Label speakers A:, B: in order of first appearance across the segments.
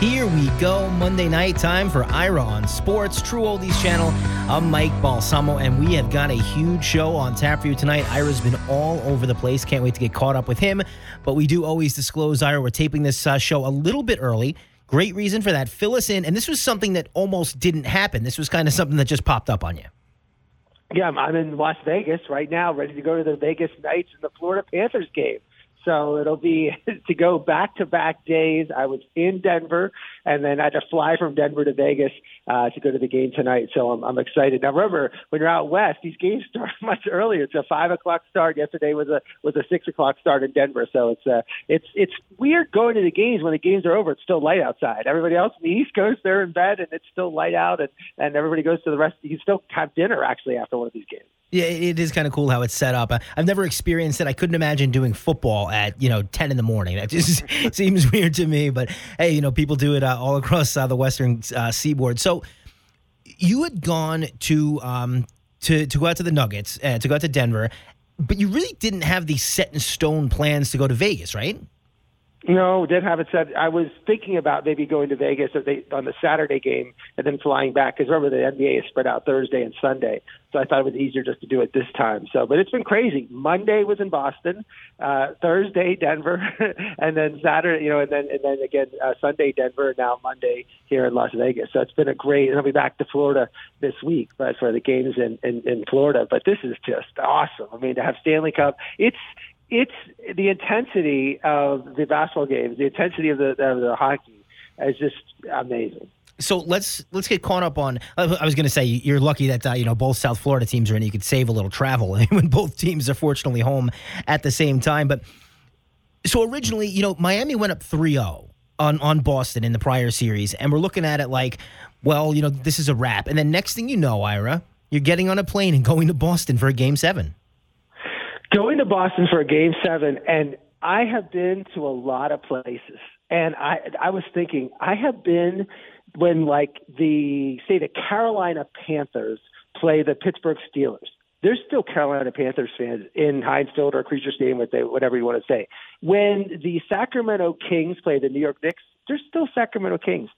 A: Here we go, Monday night time for Ira on Sports, True Oldies Channel. I'm Mike Balsamo, and we have got a huge show on tap for you tonight. Ira's been all over the place. Can't wait to get caught up with him. But we do always disclose, Ira, we're taping this uh, show a little bit early. Great reason for that. Fill us in. And this was something that almost didn't happen. This was kind of something that just popped up on you.
B: Yeah, I'm in Las Vegas right now, ready to go to the Vegas Knights and the Florida Panthers game. So it'll be to go back to back days. I was in Denver and then I had to fly from Denver to Vegas uh, to go to the game tonight. So I'm, I'm excited. Now remember, when you're out west, these games start much earlier. It's a five o'clock start. Yesterday was a was a six o'clock start in Denver. So it's uh, it's it's weird going to the games when the games are over. It's still light outside. Everybody else in the East Coast they're in bed and it's still light out, and and everybody goes to the rest. You can still have dinner actually after one of these games.
A: Yeah, it is kind of cool how it's set up. I've never experienced it. I couldn't imagine doing football at you know ten in the morning. That just seems weird to me. But hey, you know, people do it uh, all across uh, the western uh, seaboard. So you had gone to um, to to go out to the Nuggets, uh, to go out to Denver, but you really didn't have these set in stone plans to go to Vegas, right?
B: No, didn't have it set. I was thinking about maybe going to Vegas they, on the Saturday game and then flying back because remember the NBA is spread out Thursday and Sunday, so I thought it was easier just to do it this time. So, but it's been crazy. Monday was in Boston, uh, Thursday Denver, and then Saturday, you know, and then and then again uh, Sunday Denver, and now Monday here in Las Vegas. So it's been a great. And I'll be back to Florida this week, but for the games in, in in Florida. But this is just awesome. I mean, to have Stanley Cup, it's it's the intensity of the basketball games, the intensity of the of the hockey is just amazing.
A: So let's let's get caught up on. I was going to say you're lucky that uh, you know both South Florida teams are in. You could save a little travel when both teams are fortunately home at the same time. But so originally, you know, Miami went up 3-0 on on Boston in the prior series, and we're looking at it like, well, you know, this is a wrap. And then next thing you know, Ira, you're getting on a plane and going to Boston for a game seven
B: going to Boston for a game seven, and I have been to a lot of places. And I I was thinking, I have been when like the say the Carolina Panthers play the Pittsburgh Steelers. There's still Carolina Panthers fans in Heinz Field or Acrisure Stadium, whatever you want to say. When the Sacramento Kings play the New York Knicks, there's still Sacramento Kings.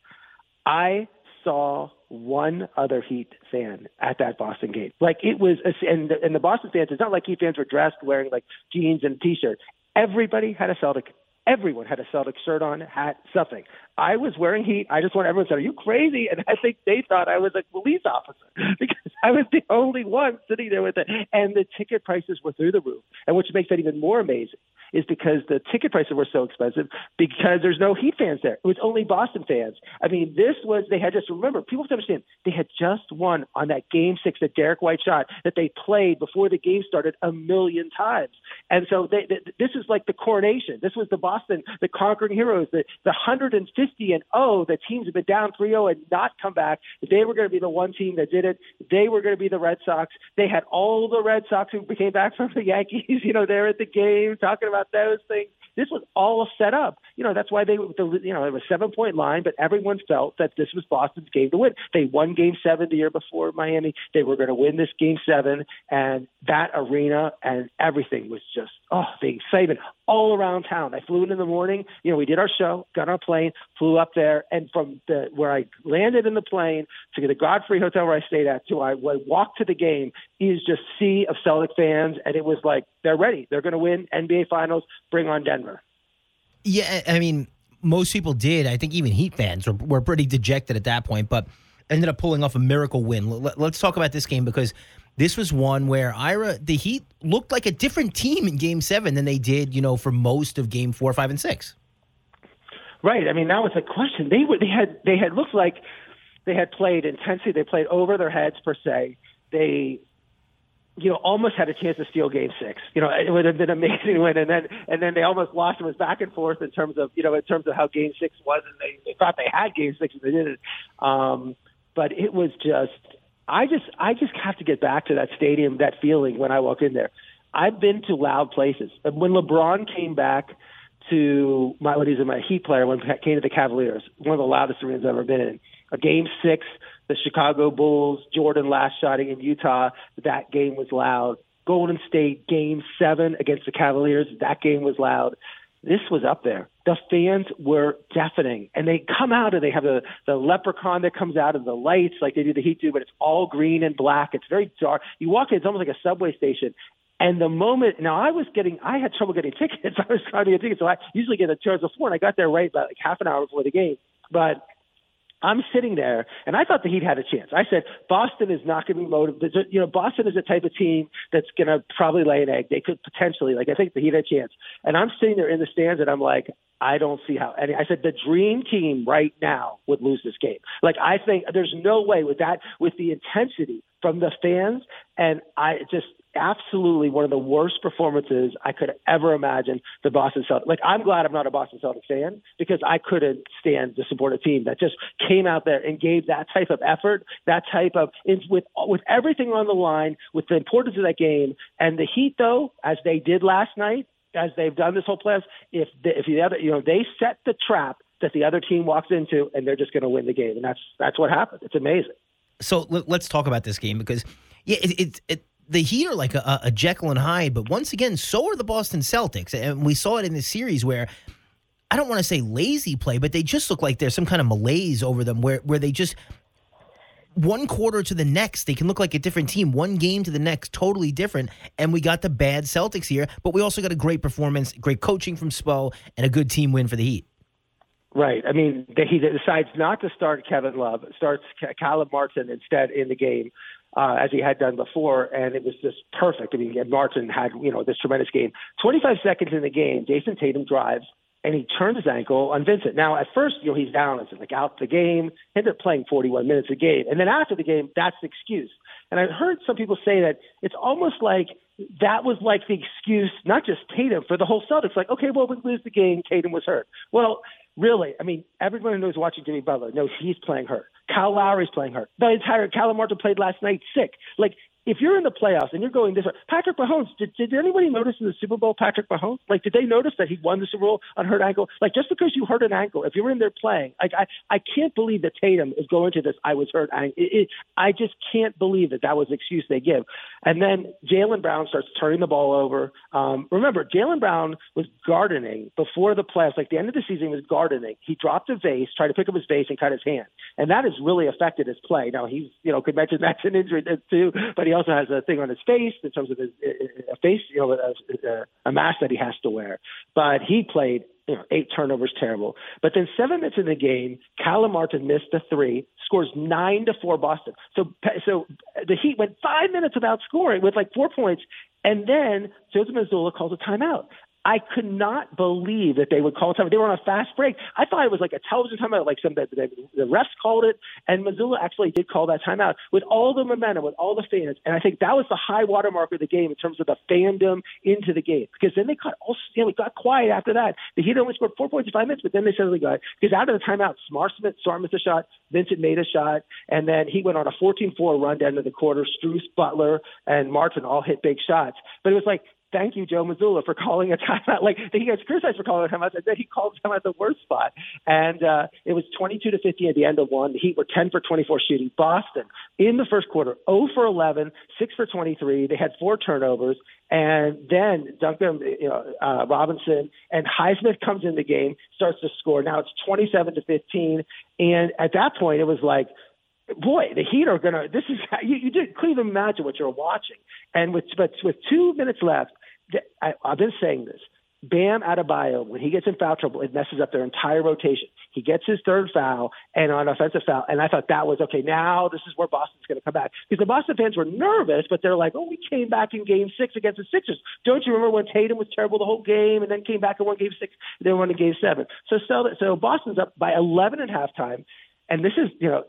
B: I saw one other Heat fan at that Boston game. Like it was, and the, and the Boston fans, it's not like Heat fans were dressed wearing like jeans and t-shirt. Everybody had a Celtic. Everyone had a Celtic shirt on, hat, something. I was wearing heat. I just want everyone to say, "Are you crazy?" And I think they thought I was a police officer because I was the only one sitting there with it. And the ticket prices were through the roof. And which makes it even more amazing is because the ticket prices were so expensive because there's no Heat fans there. It was only Boston fans. I mean, this was they had just remember people have to understand they had just won on that game six that Derrick White shot that they played before the game started a million times. And so they, they, this is like the coronation. This was the Boston, the conquering heroes, the the 150 and oh, the teams have been down 3-0 and not come back. They were going to be the one team that did it. They were going to be the Red Sox. They had all the Red Sox who came back from the Yankees. You know, they're at the game talking about about those things. This was all set up. You know, that's why they, the, you know, it was seven point line, but everyone felt that this was Boston's game to win. They won game seven the year before Miami. They were going to win this game seven, and that arena and everything was just, oh, the excitement all around town. I flew in in the morning. You know, we did our show, got on a plane, flew up there, and from the where I landed in the plane to get the Godfrey Hotel where I stayed at to I, I walked to the game is just sea of Celtic fans, and it was like they're ready. They're going to win NBA Finals. Bring on Denver.
A: Yeah, I mean, most people did. I think even Heat fans were, were pretty dejected at that point, but ended up pulling off a miracle win. Let's talk about this game because this was one where Ira, the Heat looked like a different team in Game Seven than they did, you know, for most of Game Four, Five, and Six.
B: Right. I mean, that was a question. They were. They had. They had looked like they had played intensely. They played over their heads per se. They you know, almost had a chance to steal Game Six. You know, it would have been an amazing win, and then and then they almost lost. It was back and forth in terms of you know in terms of how Game Six was, and they, they thought they had Game Six and they didn't. Um, but it was just, I just I just have to get back to that stadium, that feeling when I walk in there. I've been to loud places, when LeBron came back to my what he's a my Heat player when he came to the Cavaliers, one of the loudest arenas I've ever been in. A Game Six the Chicago Bulls, Jordan last shotting in Utah, that game was loud. Golden State game seven against the Cavaliers, that game was loud. This was up there. The fans were deafening, and they come out and they have the the leprechaun that comes out of the lights like they do the Heat do, but it's all green and black. It's very dark. You walk in, it's almost like a subway station. And the moment now, I was getting, I had trouble getting tickets. I was trying to get tickets, so I usually get a chance before, and I got there right about like half an hour before the game. But I'm sitting there, and I thought the Heat had a chance. I said Boston is not going to be motivated. You know, Boston is the type of team that's going to probably lay an egg. They could potentially, like, I think the Heat had a chance. And I'm sitting there in the stands, and I'm like, I don't see how. And I said the dream team right now would lose this game. Like, I think there's no way with that, with the intensity from the fans, and I just absolutely one of the worst performances I could ever imagine the Boston Celtics. Like, I'm glad I'm not a Boston Celtics fan because I couldn't stand to support a team that just came out there and gave that type of effort, that type of with with everything on the line, with the importance of that game. And the Heat, though, as they did last night, as they've done this whole playoffs, if the, if the other, you know, they set the trap that the other team walks into, and they're just going to win the game, and that's that's what happened. It's amazing.
A: So let's talk about this game because yeah, it, it, it the Heat are like a, a Jekyll and Hyde, but once again, so are the Boston Celtics. And we saw it in this series where I don't want to say lazy play, but they just look like there's some kind of malaise over them where, where they just one quarter to the next, they can look like a different team. One game to the next, totally different. And we got the bad Celtics here, but we also got a great performance, great coaching from Spo, and a good team win for the Heat.
B: Right. I mean, he decides not to start Kevin Love, starts Caleb Martin instead in the game uh, as he had done before, and it was just perfect. I mean, Martin had you know this tremendous game. 25 seconds in the game, Jayson Tatum drives and he turned his ankle on Vincent. Now, at first, you know, he's down. It's like out the game. Ended up playing 41 minutes a game, and then after the game, that's the excuse. And I've heard some people say that it's almost like that was like the excuse, not just Tatum, for the whole Celtics. Like, okay, well, we lose the game. Tatum was hurt. Well, really, I mean, everyone who knows watching Jimmy Butler knows he's playing hurt. Kyle Lowry's playing hurt. The entire Caleb Martin played last night sick. Like if you're in the playoffs and you're going this way, Patrick Mahomes, did, did anybody notice in the Super Bowl Patrick Mahomes? Like, did they notice that he won the Super Bowl on hurt ankle? Like, just because you hurt an ankle, if you're in there playing, like, I, I can't believe that Tatum is going to this. I was hurt. I, it, it, I just can't believe that that was the excuse they give. And then Jaylen Brown starts turning the ball over. Um, remember, Jaylen Brown was gardening before the playoffs. Like the end of the season, he was gardening. He dropped a vase, tried to pick up his vase, and cut his hand, and that has really affected his play. Now he's, you know, could mention that's an injury too, but he also has a thing on his face in terms of his eh, eh, a face, you know, a, a mask that he has to wear. But he played you know, eight turnovers, terrible. But then seven minutes in the game, Caleb Martin missed a three, scores nine to four Boston. So, so the Heat went five minutes without scoring with like four points, and then Joseph Mazzulla calls a timeout. I could not believe that they would call time. They were on a fast break. I thought it was like a television timeout, like some the, the, refs called it, and Mazzulla actually did call that timeout with all the momentum, with all the fans, and I think that was the high watermark of the game in terms of the fandom into the game. Because then they got all you know, it got quiet after that. The Heat only scored four points in five minutes, but then they suddenly got because out of the timeout, Smart Smith, Smart missed a shot, Vincent made a shot, and then he went on a 14-4 run down to the quarter. Strus, Butler, and Martin all hit big shots, but it was like thank you, Joe Mazzulla, for calling a timeout. Like he gets criticized for calling a timeout, and then he called time at the worst spot. And uh, it was 22 to 15 at the end of one. The Heat were 10 for 24 shooting. Boston in the first quarter, 0 for 11, 6 for 23. They had four turnovers, and then Duncan you know, uh, Robinson and Highsmith comes in the game, starts to score. Now it's 27 to 15, and at that point it was like boy, the Heat are gonna. This is you, you did, couldn't even imagine what you're watching. And with but with two minutes left, I, I've been saying this. Bam Adebayo, when he gets in foul trouble, it messes up their entire rotation. He gets his third foul and on offensive foul, and I thought that was okay. Now this is where Boston's going to come back because the Boston fans were nervous, but they're like, "Oh, we came back in Game Six against the Sixers. Don't you remember when Tatum was terrible the whole game and then came back and won Game Six, and then won in Game Seven? So, so, so Boston's up by 11 at halftime, and this is, you know,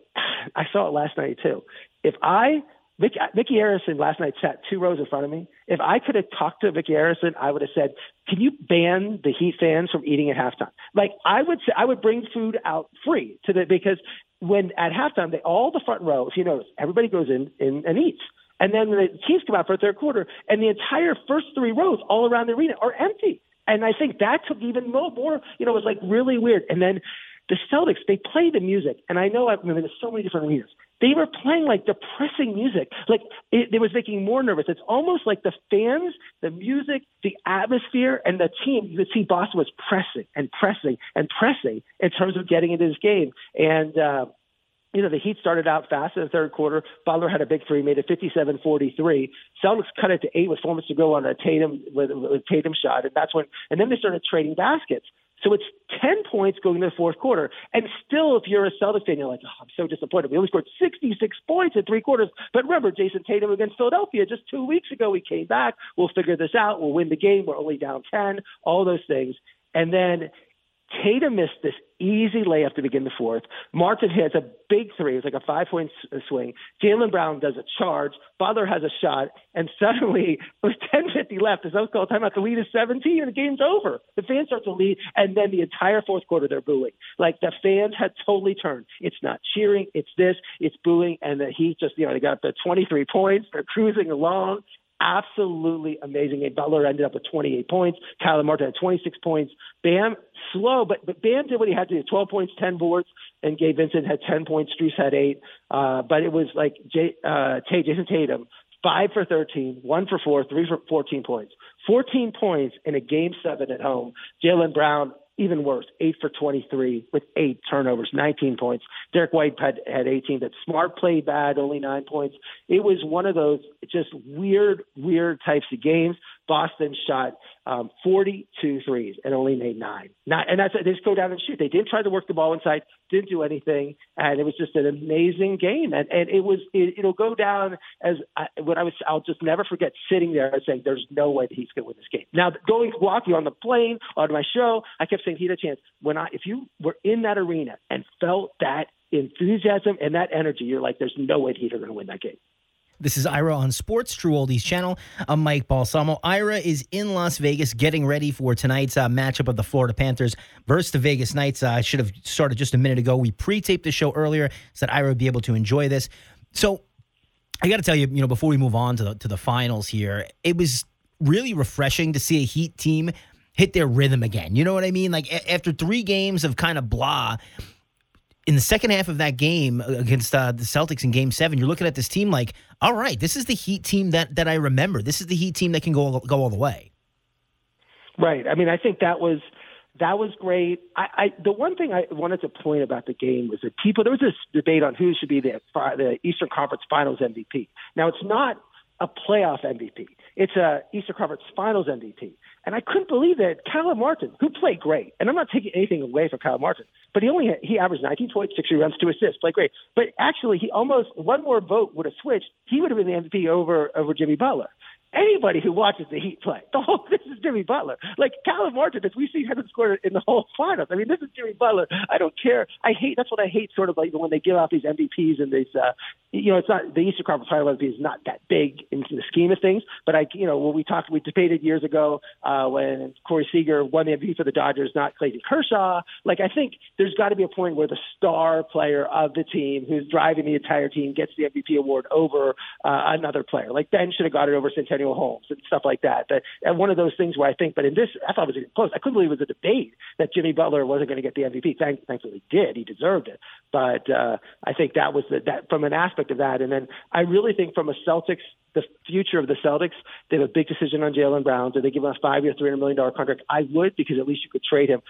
B: I saw it last night too. If I Vic, Micky Arison last night sat two rows in front of me. If I could have talked to Micky Arison, I would have said, "Can you ban the Heat fans from eating at halftime?" Like I would say, I would bring food out free to the because when at halftime they all the front row, if you notice, everybody goes in, in and eats. And then the teams come out for a third quarter, and the entire first three rows all around the arena are empty. And I think that took even more, more you know, it was like really weird. And then the Celtics, they play the music, and I know I, I mean, there's so many different arenas. they were playing like depressing music. Like it, it was making more nervous. It's almost like the fans, the music, the atmosphere, and the team. You could see Boston was pressing and pressing and pressing in terms of getting into this game. And uh, you know, the Heat started out fast in the third quarter. Butler had a big three, made it 57-43. Celtics cut it to eight with four minutes to go on a Tatum with, with Tatum shot, and that's when. And then they started trading baskets. So it's 10 points going into the fourth quarter. And still, if you're a Celtics fan, you're like, oh, I'm so disappointed. We only scored 66 points in three quarters. But remember, Jayson Tatum against Philadelphia just two weeks ago, we came back. We'll figure this out. We'll win the game. We're only down 10, all those things. And then Tatum missed this easy layup to begin the fourth. Martin hits a big three. It's like a five point uh, swing. Jaylen Brown does a charge. Butler has a shot. And suddenly, with 10.50 left, as I was called timeout, the lead is 17 and the game's over. The fans start to lead. And then the entire fourth quarter, they're booing. Like the fans had totally turned. It's not cheering. It's this. It's booing. And the Heat just, you know, they got to 23 points. They're cruising along absolutely amazing game. Butler ended up with 28 points. Kyler Martin had 26 points. Bam, slow, but but Bam did what he had to do: 12 points, 10 boards, and Gabe Vincent had 10 points. Strus had eight. Uh, but it was like Jay, uh, Tate, Jayson Tatum, five for 13, one for four, three for 14 points. 14 points in a game seven at home. Jaylen Brown even worse, eight for 23 with eight turnovers, 19 points. Derrick White had, had 18, but Smart played bad, only nine points. It was one of those just weird, weird types of games. Boston shot um, 42 threes and only made nine. Not, and that's they just go down and shoot. They didn't try to work the ball inside, didn't do anything, and it was just an amazing game. And and it was it, it'll go down as I, what I was. I'll just never forget sitting there and saying, "There's no way that he's going to win this game." Now going walking on the plane on my show, I kept saying he had a chance. When I if you were in that arena and felt that enthusiasm and that energy, you're like, "There's no way Heat are going to win that game."
A: This is Ira on Sports True Oldies channel. I'm Mike Balsamo. Ira is in Las Vegas getting ready for tonight's uh, matchup of the Florida Panthers versus the Vegas Knights. Uh, I should have started just a minute ago. We pre-taped the show earlier so that Ira would be able to enjoy this. So I got to tell you, you know, before we move on to the, to the finals here, it was really refreshing to see a Heat team hit their rhythm again. You know what I mean? Like a- after three games of kind of blah, in the second half of that game against uh, the Celtics in Game Seven, you're looking at this team like, all right, this is the Heat team that that I remember. This is the Heat team that can go go all the way.
B: Right. I mean, I think that was that was great. I, I the one thing I wanted to point about the game was that people there was this debate on who should be the the Eastern Conference Finals MVP. Now it's not a playoff MVP. It's a Eastern Conference Finals MVP. And I couldn't believe that Kyle Martin, who played great, and I'm not taking anything away from Kyle Martin, but he only he averaged 19 points, 60 runs, two assists, played great. But actually, he almost one more vote would have switched. He would have been the MVP over over Jimmy Butler anybody who watches the Heat play. The whole this is Jimmy Butler. Like Caleb Martin, as we see him score in the whole finals. I mean, this is Jimmy Butler. I don't care. I hate that's what I hate. Sort of like when they give out these MVPs and these, uh, you know, it's not the Eastern Conference Final MVP is not that big in the scheme of things. But I, you know, when we talked, we debated years ago uh, when Corey Seager won the MVP for the Dodgers, not Clayton Kershaw. Like I think there's got to be a point where the star player of the team, who's driving the entire team, gets the MVP award over uh, another player. Like Ben should have got it over Centennial Nathaniel Holmes and stuff like that. That and one of those things where I think, but in this, I thought it was close. I couldn't believe it was a debate that Jimmy Butler wasn't going to get the MVP. Thank, thankfully, he did. He deserved it. But uh, I think that was the, that from an aspect of that. And then I really think from a Celtics, the future of the Celtics, they have a big decision on Jaylen Brown. Do they give him a five-year, three hundred million dollar contract? I would because at least you could trade him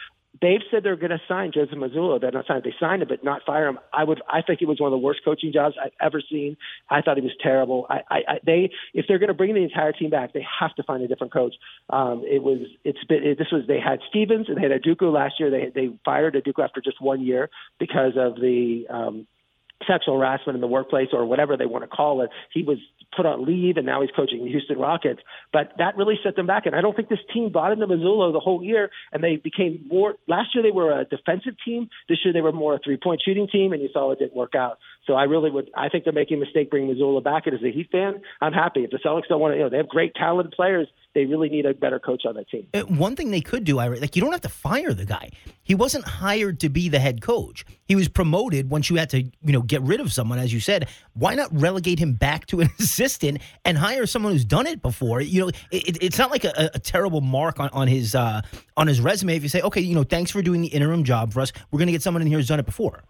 B: they've said they're going to sign Joseph Mazzulla. They're not signing. They signed him, but not fire him. I would. I think it was one of the worst coaching jobs I've ever seen. I thought he was terrible. I, I, I they if they're going to bring the entire team back, they have to find a different coach. Um, it was. It's been. It, this was. They had Stevens and they had Udoka last year. They they fired Udoka after just one year because of the. Um, sexual harassment in the workplace or whatever they want to call it. He was put on leave and now he's coaching the Houston Rockets. But that really set them back. And I don't think this team bought into Mazzulla the whole year and they became more last year they were a defensive team. This year they were more a three point shooting team and you saw it didn't work out. So I really would I think they're making a mistake bringing Mazzulla back. And as a Heat fan, I'm happy. If the Celtics don't want to you know, they have great talented players they really need a better coach on that team.
A: Uh, one thing they could do, I like you don't have to fire the guy. He wasn't hired to be the head coach. He was promoted once you had to, you know, get rid of someone, as you said. Why not relegate him back to an assistant and hire someone who's done it before? You know, it, it's not like a, a, terrible mark on, on his uh, on his resume if you say, okay, you know, thanks for doing the interim job for us. We're going to get someone in here who's done it before.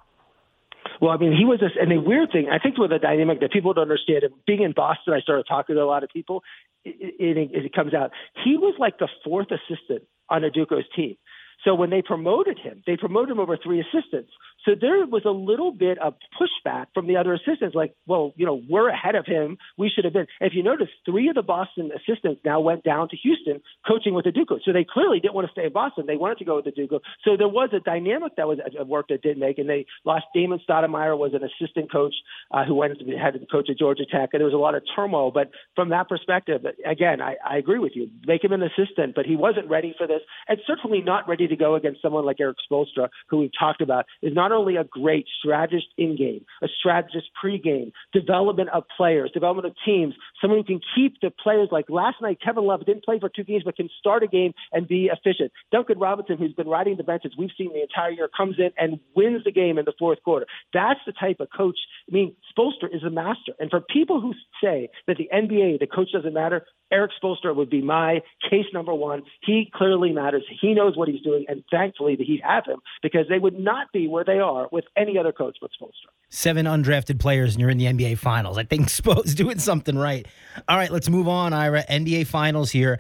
B: Well, I mean, he was this, and the weird thing, I think with the dynamic that people don't understand, being in Boston, I started talking to a lot of people, it, it, it comes out. He was like the fourth assistant on Udoka's team. So when they promoted him, they promoted him over three assistants. So there was a little bit of pushback from the other assistants, like, well, you know, we're ahead of him. We should have been. And if you notice, three of the Boston assistants now went down to Houston coaching with Udoka. So they clearly didn't want to stay in Boston. They wanted to go with Udoka. So there was a dynamic that was a work that did make, and they lost Damon Stoudemire was an assistant coach uh, who went to be head coach at Georgia Tech, and there was a lot of turmoil. But from that perspective, again, I, I agree with you. Make him an assistant, but he wasn't ready for this, and certainly not ready to go against someone like Erik Spoelstra, who we've talked about, is not only a great strategist in game, a strategist pre-game, development of players, development of teams, someone who can keep the players like last night, Kevin Love didn't play for two games, but can start a game and be efficient. Duncan Robinson, who's been riding the benches, we've seen the entire year, comes in and wins the game in the fourth quarter. That's the type of coach. I mean, Spoelstra is a master. And for people who say that the NBA, the coach doesn't matter, Erik Spoelstra would be my case number one. He clearly matters. He knows what he's doing, and thankfully that he have him because they would not be where they are with any other coach but Spoelstra.
A: Seven undrafted players, and you're in the NBA Finals. I think Spo's doing something right. All right, let's move on, Ira. NBA Finals here.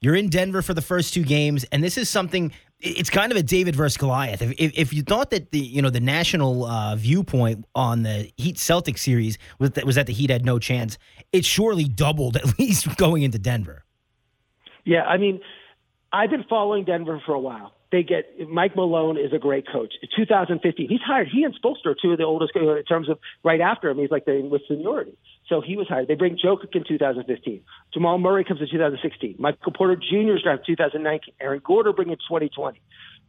A: You're in Denver for the first two games, and this is something. It's kind of a David versus Goliath. If, if, if you thought that the you know the national uh, viewpoint on the Heat Celtic series was that, was that the Heat had no chance, it surely doubled at least going into Denver.
B: Yeah, I mean, I've been following Denver for a while they get Mike Malone is a great coach. In 2015, he's hired. He and Spoelstra are two of the oldest in terms of right after him. He's like the with seniority. So he was hired. They bring Jokic in 2015. Jamal Murray comes in 2016. Michael Porter Jr. is drafted 2019. Aaron Gordon bring in 2020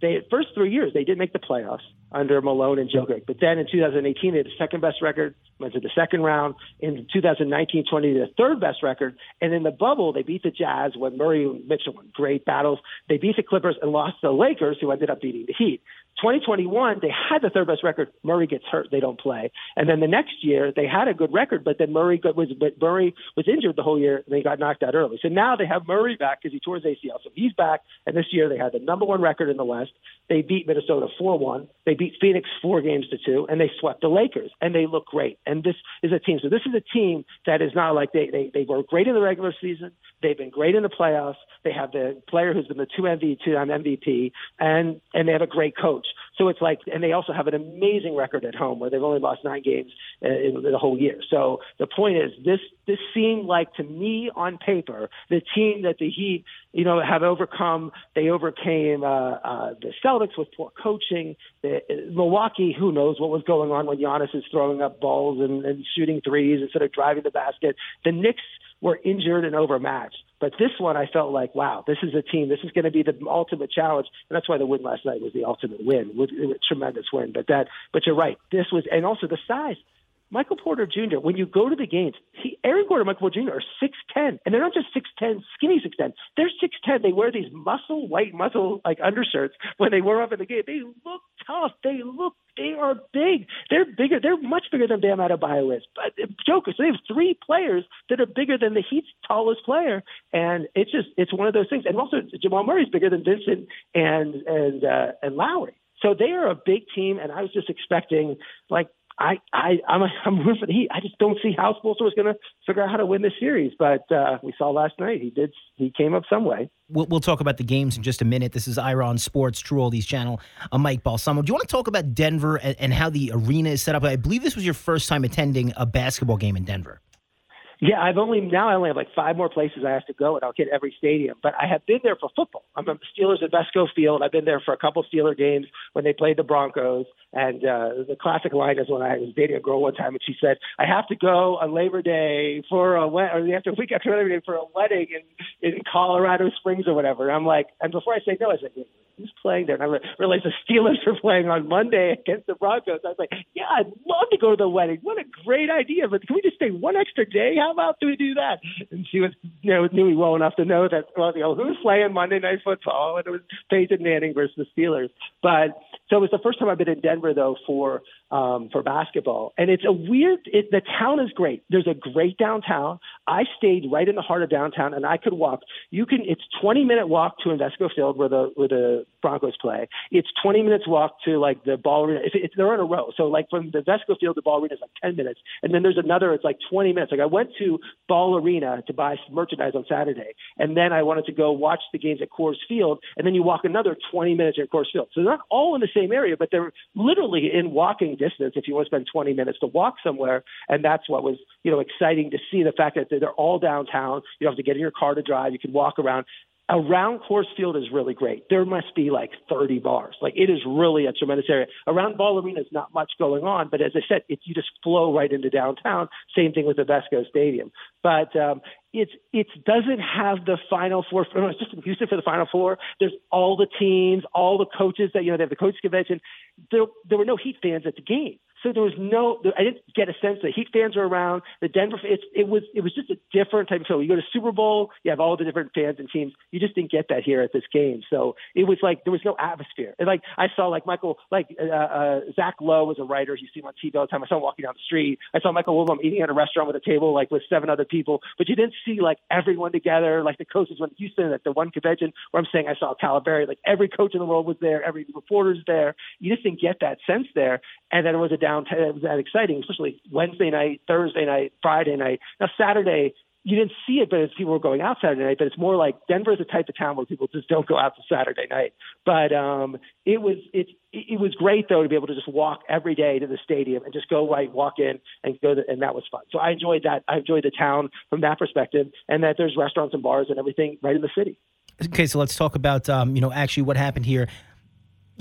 B: they first three years they did make the playoffs under Malone and Jokic, but then in 2018 they had the second best record, went to the second round. In 2019-20, the third best record, and in the bubble they beat the Jazz when Murray and Mitchell won great battles. They beat the Clippers and lost to the Lakers, who ended up beating the Heat. 2021, they had the third best record. Murray gets hurt; they don't play. And then the next year, they had a good record, but then Murray got, was but Murray was injured the whole year, and they got knocked out early. So now they have Murray back because he tore his ACL, so he's back. And this year, they had the number one record in the West. They beat Minnesota 4-1. They beat Phoenix four games to two, and they swept the Lakers, and they look great. And this is a team. So this is a team that is not like they they they were great in the regular season. They've been great in the playoffs. They have the player who's been the two MVP, two MVP, and and they have a great coach. So it's like, and they also have an amazing record at home where they've only lost nine games in the whole year. So the point is, this this seemed like to me on paper the team that the Heat, you know, have overcome. They overcame uh, uh, the Celtics with poor coaching. The, uh, Milwaukee, who knows what was going on when Giannis is throwing up balls and, and shooting threes instead of driving the basket. The Knicks were injured and overmatched. But this one, I felt like, wow, this is a team. This is going to be the ultimate challenge, and that's why the win last night was the ultimate win, it was a tremendous win. But that, but you're right. This was, and also the size. Michael Porter Jr., when you go to the games, he, Aaron Gordon Michael Porter Jr. are 6'10, and they're not just 6'10, skinny 6'10. They're 6'10. They wear these muscle, white muscle, like undershirts when they were up in the game. They look tough. They look, they are big. They're bigger. They're much bigger than Bam Adebayo is. But uh, Joker, so they have three players that are bigger than the Heat's tallest player, and it's just, it's one of those things. And also, Jamal Murray's bigger than Vincent and, and, uh, and Lowry. So they are a big team, and I was just expecting like I, I, I'm, I'm rooting for the Heat. I just don't see how Spoelstra was going to figure out how to win this series. But uh, we saw last night he did. He came up some way.
A: We'll, we'll talk about the games in just a minute. This is Ira on Sports, True Oldies channel. I'm Mike Balsamo. Do you want to talk about Denver and, and how the arena is set up? I believe this was your first time attending a basketball game in Denver.
B: Yeah, I've only now I only have like five more places I have to go, and I'll hit every stadium. But I have been there for football. I'm a Steelers at Vesco Field. I've been there for a couple Steeler games when they played the Broncos. And uh, the classic line is when I was dating a girl one time, and she said, "I have to go on Labor Day for a wed- or after week after Labor Day for a wedding in in Colorado Springs or whatever." And I'm like, and before I say no, I said, who's playing there? And I realized the Steelers are playing on Monday against the Broncos. I was like, yeah, I'd love to go to the wedding. What a great idea. But can we just stay one extra day? How about do we do that? And she was, you know, knew me well enough to know that, well, you know, who's playing Monday Night Football? And it was Peyton Manning versus the Steelers. But so it was the first time I've been in Denver, though, for um, for basketball. And it's a weird, it, the town is great. There's a great downtown. I stayed right in the heart of downtown and I could walk. You can, it's 20 minute walk to Invesco Field where the, where the Broncos play. It's 20 minutes walk to like the ball arena. They're in a row, so like from the Vesco Field to ball arena is like 10 minutes, and then there's another. It's like 20 minutes. Like I went to Ball Arena to buy some merchandise on Saturday, and then I wanted to go watch the games at Coors Field, and then you walk another 20 minutes at Coors Field. So they're not all in the same area, but they're literally in walking distance if you want to spend 20 minutes to walk somewhere, and that's what was you know exciting to see the fact that they're all downtown. You don't have to get in your car to drive. You can walk around around Coors Field is really great. There must be like 30 bars. Like it is really a tremendous area. Around Ball Arena is not much going on, but as I said, it, you just flow right into downtown. Same thing with the Vesco Stadium. But um, it's it doesn't have the Final Four. It's just in Houston for the Final Four. There's all the teams, all the coaches that you know they have the coach convention. There there were no Heat fans at the game. So there was no, I didn't get a sense that Heat fans were around. The Denver, it's, it was, it was just a different type of show. You go to Super Bowl, you have all the different fans and teams. You just didn't get that here at this game. So it was like there was no atmosphere. And like I saw, like Michael, like uh, uh, Zach Lowe was a writer. You see him on TV all the time. I saw him walking down the street. I saw Michael Wilbon eating at a restaurant with a table like with seven other people. But you didn't see like everyone together. Like the coaches went to Houston at the one convention where I'm saying I saw Calipari. Like every coach in the world was there. Every reporter's there. You just didn't get that sense there. And then it was a downtown. It was that exciting, especially Wednesday night, Thursday night, Friday night. Now Saturday, you didn't see it, but as people were going out Saturday night, but it's more like Denver is the type of town where people just don't go out to Saturday night. But um, it was it it was great though to be able to just walk every day to the stadium and just go right, walk in and go, to, and that was fun. So I enjoyed that. I enjoyed the town from that perspective, and that there's restaurants and bars and everything right in the city.
A: Okay, so let's talk about um, you know actually what happened here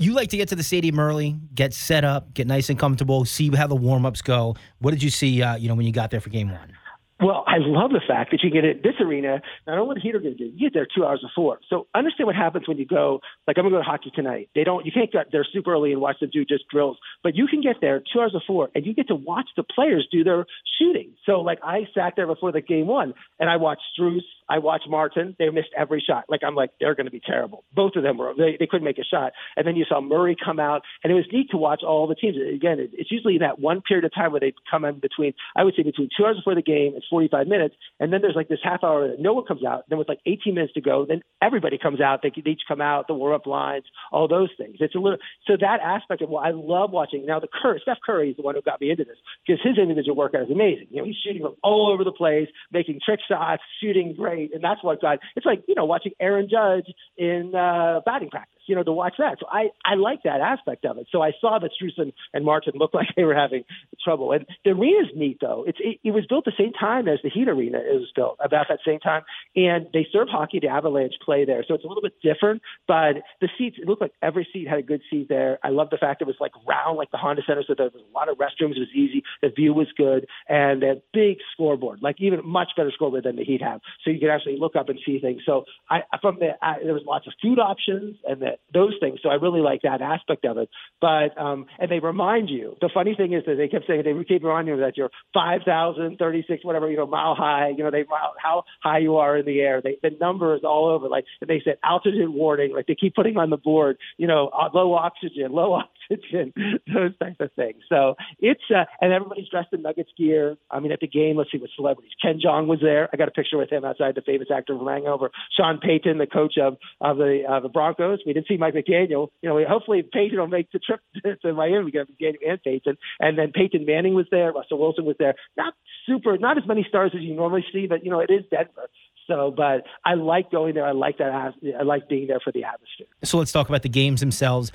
A: you like to get to the stadium early, get set up, get nice and comfortable, see how the warm ups go. What did you see? Uh, you know, when you got there for game one.
B: Well, I love the fact that you get it this arena. Not only the Heat are going to get, you get there two hours before. So understand what happens when you go. Like I'm going to go to hockey tonight. They don't. You can't get there super early and watch them do just drills. But you can get there two hours before, and you get to watch the players do their shooting. So like I sat there before the game one, and I watched Strus I watched Martin. They missed every shot. Like I'm like they're going to be terrible. Both of them were. They, they couldn't make a shot. And then you saw Murray come out, and it was neat to watch all the teams. Again, it, it's usually that one period of time where they come in between. I would say between two hours before the game, it's 45 minutes, and then there's like this half hour that no one comes out. Then with like 18 minutes to go, then everybody comes out. They, they each come out, the warm up lines, all those things. It's a little so that aspect of well, I love watching. Now the Curry, Steph Curry is the one who got me into this because his individual workout is amazing. You know, he's shooting from all over the place, making trick shots, shooting great, and that's what got it's like you know watching Aaron Judge in uh, batting practice you know, to watch that. So I, I like that aspect of it. So I saw that Strusen and Martin looked like they were having trouble. And the arena's neat, though. It's, it, it was built the same time as the Heat Arena is built, about that same time. And they serve hockey. The Avalanche play there. So it's a little bit different. But the seats, it looked like every seat had a good seat there. I love the fact it was like round, like the Honda Center. So there was a lot of restrooms. It was easy. The view was good. And a big scoreboard, like even much better scoreboard than the Heat have. So you could actually look up and see things. So I, from the, I, there was lots of food options and the, those things. So I really like that aspect of it. But um, and they remind you. The funny thing is that they kept saying they keep reminding you that you're 5,000, 36, whatever you know, mile high. You know, they how high you are in the air. They, the numbers all over. Like they said, altitude warning. Like they keep putting on the board. You know, uh, low oxygen, low oxygen, those types of things. So it's uh, and everybody's dressed in Nuggets gear. I mean, at the game, let's see what celebrities. Ken Jeong was there. I got a picture with him outside the famous actor from Hangover. Sean Payton, the coach of of the uh, the Broncos. We didn't see Mike McDaniel. You know, hopefully Payton will make the trip to Miami. We got McDaniel and Payton, and then Peyton Manning was there. Russell Wilson was there. Not super, not as many stars as you normally see, but you know, it is Denver. So, but I like going there. I like that. I like being there for the atmosphere.
A: So let's talk about the games themselves.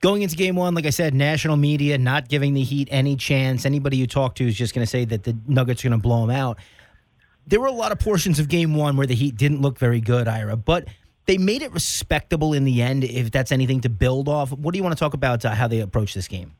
A: Going into game one, like I said, national media not giving the Heat any chance. Anybody you talk to is just going to say that the Nuggets are going to blow them out. There were a lot of portions of game one where the Heat didn't look very good, Ira, but they made it respectable in the end, if that's anything to build off. What do you want to talk about uh, how they approach this game?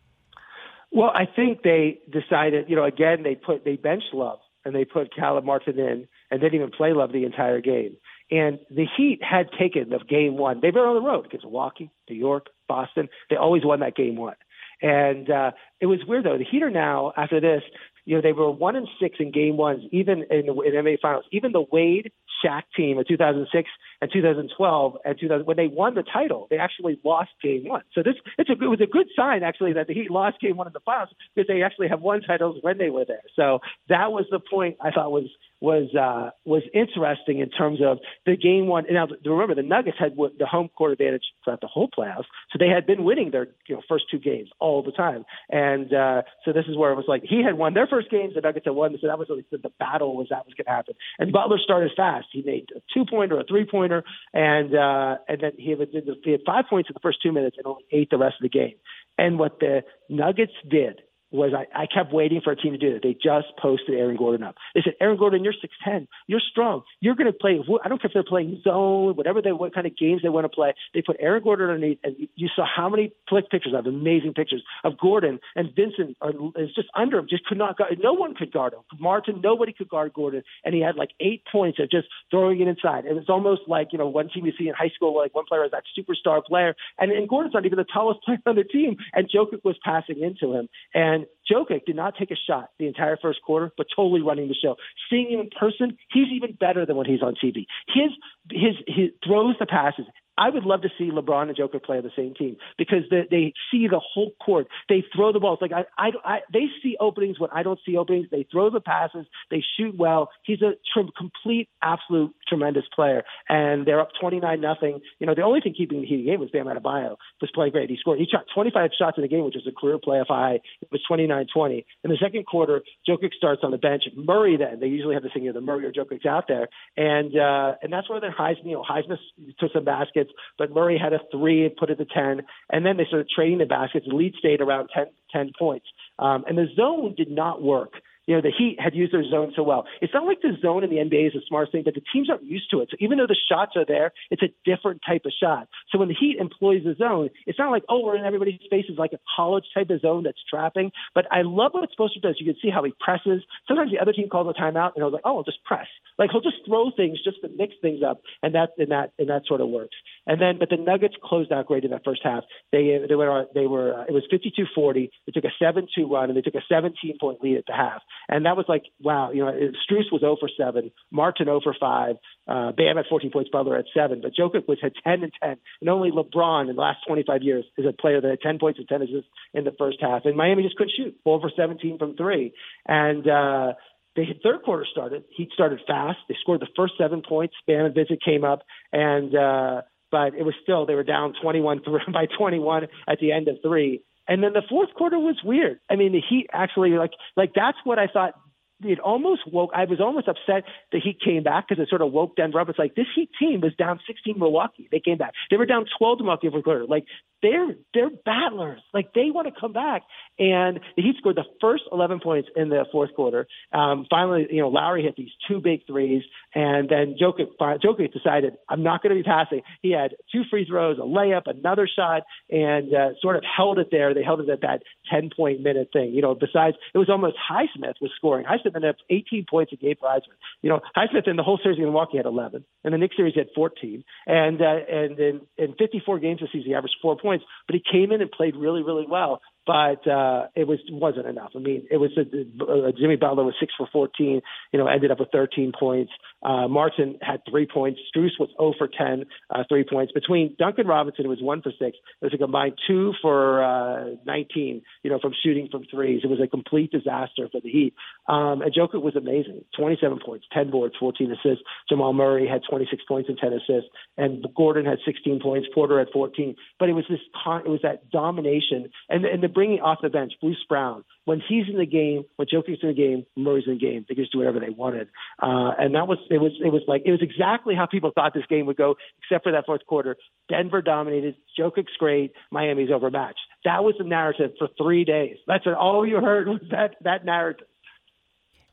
B: Well, I think they decided, you know, again, they put, they bench Love and they put Caleb Martin in and didn't even play Love the entire game. And the Heat had taken the game one. They were on the road against Milwaukee, New York, Boston. They always won that game one. And uh, it was weird though. The Heat are now after this. You know, they were one and six in game ones, even in the in NBA Finals. Even the Wade Shaq team in 2006 and 2012 and 2000 when they won the title, they actually lost game one. So this it's a, it was a good sign actually that the Heat lost game one in the finals because they actually have won titles when they were there. So that was the point I thought was was uh, was interesting in terms of the game one. Now remember, the Nuggets had the home court advantage throughout the whole playoffs, so they had been winning their you know first two games all the time. And uh, so this is where it was like he had won their first games, the Nuggets had won. So that was really the battle was that was going to happen. And Butler started fast. He made a two pointer, a three pointer, and uh, and then he had, he had five points in the first two minutes and only eight the rest of the game. And what the Nuggets did was I, I kept waiting for a team to do it. They just posted Aaron Gordon up. They said, Aaron Gordon, you're 6'10. You're strong. You're going to play. I don't care if they're playing zone, whatever they, what kind of games they want to play. They put Aaron Gordon underneath, and you saw how many flick pictures of amazing pictures of Gordon and Vincent are, is just under him, just could not guard. No one could guard him. Martin, nobody could guard Gordon, and he had like eight points of just throwing it inside. It was almost like, you know, one team you see in high school, like one player is that superstar player, and, and Gordon's not even the tallest player on the team, and Jokic was passing into him. And Jokic did not take a shot the entire first quarter, but totally running the show. Seeing him in person, he's even better than when he's on TV. His his his throws the passes. I would love to see LeBron and Joker play on the same team because they, they see the whole court. They throw the balls like I, I, I, they see openings when I don't see openings. They throw the passes. They shoot well. He's a tr- complete, absolute, tremendous player. And they're up twenty nine nothing. You know, the only thing keeping the Heat game was Bam Adebayo was playing great. He scored. He shot twenty five shots in the game, which was a career playoff high. It was 29-20. In the second quarter, Jokic starts on the bench. Murray then they usually have this thing here, the Murray or Jokic out there, and uh, and that's where then Highsmith, you know, Highsmith took some baskets baskets, but Murray had a three and put it to 10. And then they started trading the baskets. The lead stayed around 10, 10 points. Um, and the zone did not work you know, the Heat had used their zone so well. It's not like the zone in the NBA is a smart thing, but the teams aren't used to it. So even though the shots are there, it's a different type of shot. So when the Heat employs the zone, it's not like, oh, we're in everybody's faces like a college type of zone that's trapping. But I love what Spoelstra does. You can see how he presses. Sometimes the other team calls a timeout, and I was like, oh, I'll just press. Like he'll just throw things just to mix things up, and that and that and that sort of works. And then, but the Nuggets closed out great in that first half. They they were they were uh, it was 52-40. They took a 7-2 run, and they took a 17 point lead at the half. And that was like, wow, you know, Strus was 0 for 7, Martin 0 for 5, uh, Bam at 14 points, Butler at 7, but Jokic was had 10 and 10. And only LeBron in the last 25 years is a player that had 10 points and 10 assists in the first half. And Miami just couldn't shoot, 4 for 17 from 3. And, uh, the third quarter started. He started fast. They scored the first seven points. Bam and Vincent came up, and uh, but it was still they were down 21 by 21 at the end of three. And then the fourth quarter was weird. I mean, the Heat actually like like that's what I thought it almost woke. I was almost upset that he came back because it sort of woke Denver up. It's like this Heat team was down 16 Milwaukee. They came back. They were down 12 to Milwaukee for quarter. Like they're they're battlers. Like they want to come back. And the Heat scored the first 11 points in the fourth quarter. Um, finally, you know, Lowry hit these two big threes, and then Jokic, Jokic decided I'm not going to be passing. He had two free throws, a layup, another shot, and uh, sort of held it there. They held it at that 10 point minute thing. You know, besides it was almost Highsmith was scoring. Highsmith ended up 18 points a game Highsmith. You know, Highsmith in the whole series in Milwaukee had 11, and the Knicks series had 14, and uh, and in, in 54 games this season he averaged four points. But he came in and played really, really well but uh, it was wasn't enough. I mean, it was uh, Jimmy Butler was six for fourteen. You know, ended up with thirteen points. Uh, Martin had three points. Strus was 0 for 10, uh, three points. Between Duncan Robinson, was one for six. It was a combined two for uh, 19. You know, from shooting from threes. It was a complete disaster for the Heat. Um, and Joker was amazing. 27 points, 10 boards, 14 assists. Jamal Murray had 26 points and 10 assists, and Gordon had 16 points. Porter had 14. But it was this. Con- it was that domination and and the bringing off the bench, Bruce Brown, when he's in the game, when Jokic's in the game, Murray's in the game. They could just do whatever they wanted, uh, and that was it was it was like it was exactly how people thought this game would go, except for that fourth quarter. Denver dominated. Jokic's great. Miami's overmatched. That was the narrative for three days. That's all you heard was that that narrative.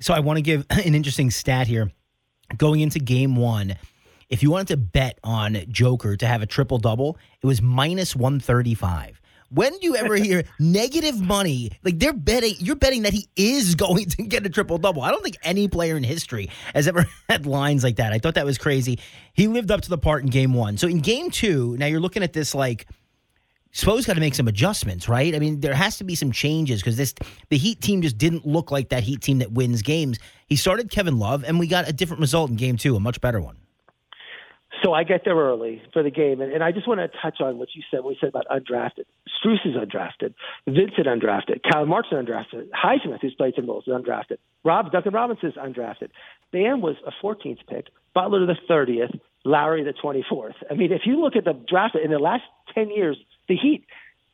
A: So I want to give an interesting stat here. Going into game one, if you wanted to bet on Joker to have a triple double, it was minus 135. When do you ever hear negative money? Like they're betting, you're betting that he is going to get a triple double. I don't think any player in history has ever had lines like that. I thought that was crazy. He lived up to the part in game one. So in game two, now you're looking at this like, Spo's got to make some adjustments, right? I mean, there has to be some changes because this the Heat team just didn't look like that Heat team that wins games. He started Kevin Love, and we got a different result in game two, a much better one.
B: So I get there early for the game, and, and I just want to touch on what you said. What you said about undrafted. Strus is undrafted. Vincent undrafted. Kyle Martin undrafted. Highsmith, who's played some roles, is undrafted. Rob Duncan Robinson is undrafted. Bam was a 14th pick, Butler the 30th, Lowry the 24th. I mean, if you look at the draft in the last 10 years, the Heat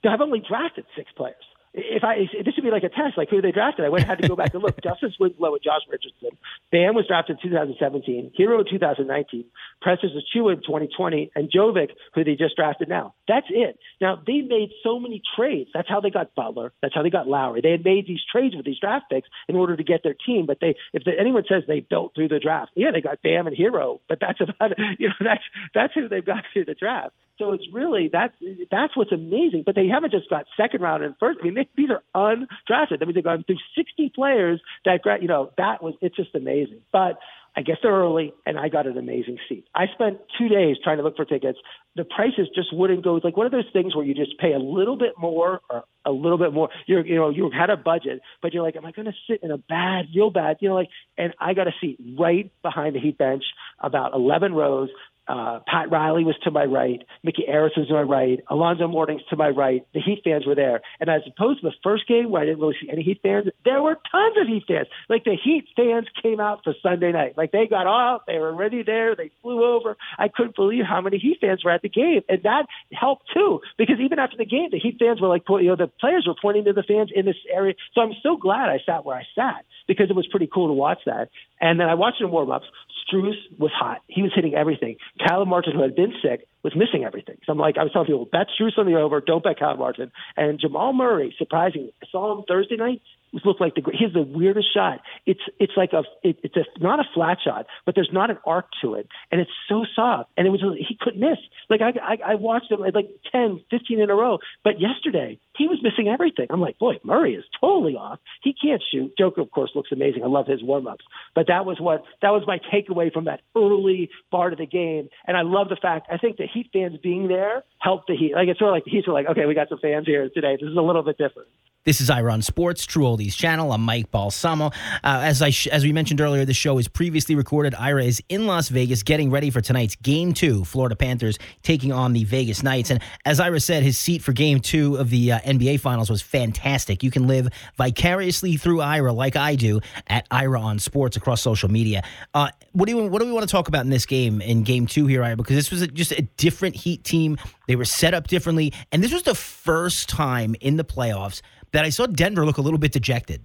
B: have only drafted six players if I if this would be like a test, like who they drafted. I went had to go back and look. Justice Winslow and Josh Richardson. Bam was drafted in 2017. Herro in 2019. Precious Achiuwa in 2020, and Jovic, who they just drafted now. That's it. Now they made so many trades. That's how they got Butler. That's how they got Lowry. They had made these trades with these draft picks in order to get their team. But they, if the, anyone says they built through the draft, yeah, they got Bam and Herro, But that's about it. you know that's that's who they've got through the draft. So it's really that's that's what's amazing. But they haven't just got second round and first. I mean, these are undrafted. That means they've gone through 60 players that you know that was it's just amazing. But I guess they're early, and I got an amazing seat. I spent two days trying to look for tickets. The prices just wouldn't go. It's like one of those things where you just pay a little bit more or a little bit more. You're, you know, you had a budget, but you're like, am I going to sit in a bad, real bad, you know, like, and I got a seat right behind the Heat bench, about 11 rows. Uh, Pat Riley was to my right. Micky Arison was to my right. Alonzo Mourning's to my right. The Heat fans were there. And as opposed to the first game where I didn't really see any Heat fans, there were tons of Heat fans. Like the Heat fans came out for Sunday night. Like they got off. They were already there. They flew over. I couldn't believe how many Heat fans were at the game. And that helped too. Because even after the game, the Heat fans were like, you know, the players were pointing to the fans in this area. So I'm so glad I sat where I sat because it was pretty cool to watch that. And then I watched the warm ups. Strus was hot. He was hitting everything. Caleb Martin, who had been sick, was missing everything. So I'm like, I was telling people, bet Strus on the over, don't bet Caleb Martin. And Jamal Murray, surprisingly, I saw him Thursday night look like the he has the weirdest shot. It's it's like a it, it's a not a flat shot, but there's not an arc to it, and it's so soft. And it was he couldn't miss. Like I I, I watched him like 10, 15 in a row, but yesterday he was missing everything. I'm like, boy, Murray is totally off. He can't shoot. Joker, of course, looks amazing. I love his warm ups, but that was what that was my takeaway from that early part of the game. And I love the fact I think the Heat fans being there helped the Heat. Like it's sort of like the Heat were like, okay, we got some fans here today. This is a little bit different.
A: This is Ira on Sports, True Oldies Channel. I'm Mike Balsamo. Uh, as I sh- as we mentioned earlier, the show is previously recorded. Ira is in Las Vegas getting ready for tonight's Game Two. Florida Panthers taking on the Vegas Knights. And as Ira said, his seat for Game Two of the uh, NBA Finals was fantastic. You can live vicariously through Ira like I do at Ira on Sports across social media. Uh, what do you what do we want to talk about in this game in Game Two here, Ira? Because this was a, just a different Heat team. They were set up differently, and this was the first time in the playoffs that I saw Denver look a little bit dejected.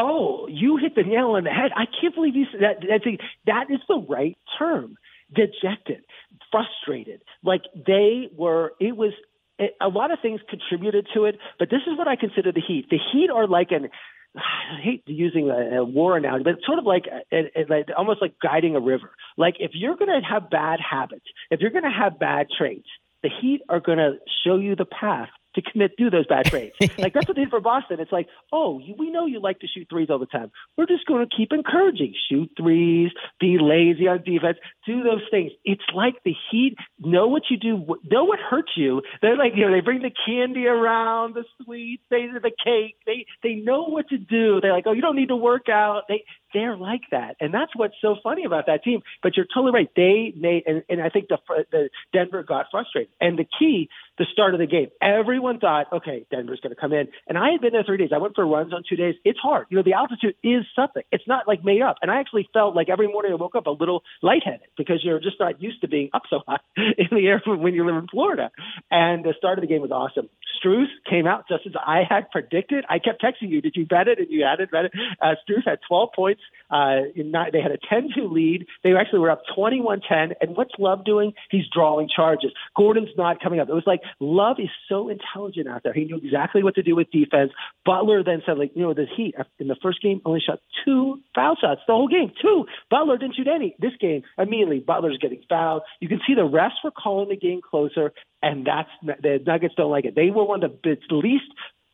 B: Oh, you hit the nail on the head. I can't believe you said that. That's a, that is the right term. Dejected, frustrated. Like they were, it was, it, a lot of things contributed to it, but this is what I consider the Heat. The Heat are like an, I hate using a, a war analogy, but it's sort of like, a, like almost like guiding a river. Like if you're going to have bad habits, if you're going to have bad traits, the Heat are going to show you the path to commit do those bad trades. like that's what they did for Boston. It's like, oh, you, we know you like to shoot threes all the time. We're just going to keep encouraging shoot threes, be lazy on defense, do those things. It's like the Heat know what you do, know what hurts you. They're like, you know, they bring the candy around, the sweets, they do the cake. They they know what to do. They're like, oh, you don't need to work out. They they're like that, and that's what's so funny about that team. But you're totally right. They made, and, and I think the, the Denver got frustrated. And the key, the start of the game, everyone thought, okay, Denver's going to come in. And I had been there three days. I went for runs on two days. It's hard. You know, the altitude is something. It's not like made up. And I actually felt like every morning I woke up a little lightheaded because you're just not used to being up so high in the air when you live in Florida. And the start of the game was awesome. Strus came out just as I had predicted. I kept texting you, did you bet it? And you it, bet it. Uh, Strus had 12 points. Uh, not, they had a 10-2 lead. They actually were up 21-10. And what's Love doing? He's drawing charges. Gordon's not coming up. It was like Love is so intelligent out there. He knew exactly what to do with defense. Butler then said, like, you know, the Heat in the first game only shot two foul shots the whole game. Two. Butler didn't shoot any. This game, immediately, Butler's getting fouled. You can see the refs were calling the game closer, and that's the Nuggets don't like it. They were one of the least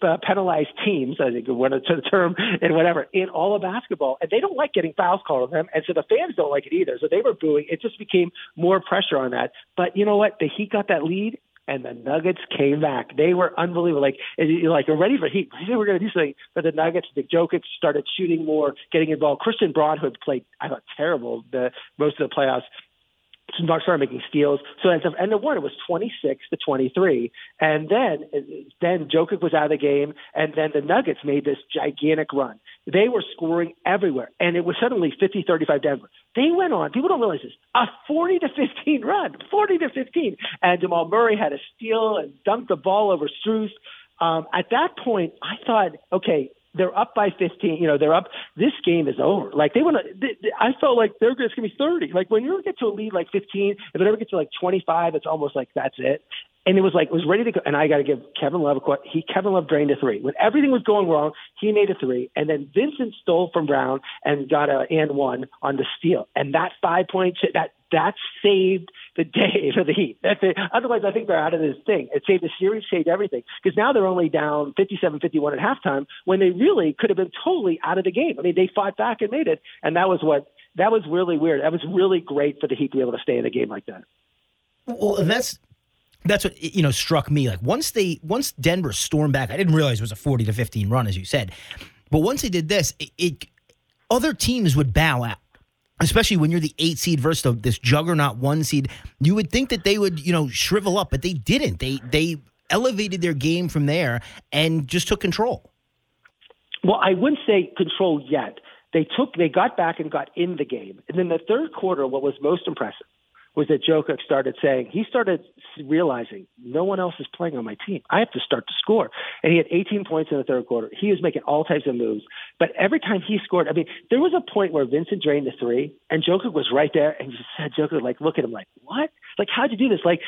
B: uh, penalized teams, I think one of the term and whatever, in all of basketball. And they don't like getting fouls called on them. And so the fans don't like it either. So they were booing. It just became more pressure on that. But you know what? The Heat got that lead and the Nuggets came back. They were unbelievable. Like, you're like, you're ready for Heat. We were going to do something. But the Nuggets, the Jokic started shooting more, getting involved. Christian Braun, who had played, I thought, terrible the most of the playoffs, started making steals. So at the end of one, it was 26 to 23. And then, then Jokic was out of the game. And then the Nuggets made this gigantic run. They were scoring everywhere, and it was suddenly 50-35 Denver. They went on. People don't realize this. A 40 to 15 run, 40 to 15, and Jamal Murray had a steal and dunked the ball over Strus. Um, at that point, I thought, okay, they're up by 15. You know, they're up. This game is over. Like they want to. I felt like they're just to be 30. Like when you get to a lead like 15, if it ever gets to like 25, it's almost like that's it. And it was like it was ready to go. And I got to give Kevin Love a quote. He Kevin Love drained a three when everything was going wrong. He made a three, and then Vincent stole from Brown and got a and one on the steal. And that five point that that saved the day for the Heat. That's it. Otherwise, I think they're out of this thing. It saved the series, saved everything. Because now they're only down 57-51 at halftime when they really could have been totally out of the game. I mean, they fought back and made it, and that was what that was really weird. That was really great for the Heat to be able to stay in a game like that.
A: Well, that's that's what you know struck me. Like once they once Denver stormed back, I didn't realize it was a forty to fifteen run, as you said. But once they did this, it, it other teams would bow out especially when you're the eight seed versus the, this juggernaut one seed, you would think that they would, you know, shrivel up, but they didn't. They they elevated their game from there and just took control.
B: Well, I wouldn't say control yet. They took they got back and got in the game. And then the third quarter, what was most impressive was that Jokic started saying he started realizing no one else is playing on my team. I have to start to score. And he had 18 points in the third quarter. He was making all types of moves. But every time he scored, I mean, there was a point where Vincent drained the three, and Jokic was right there, and just said Jokic like look at him like what? Like how'd you do this? Like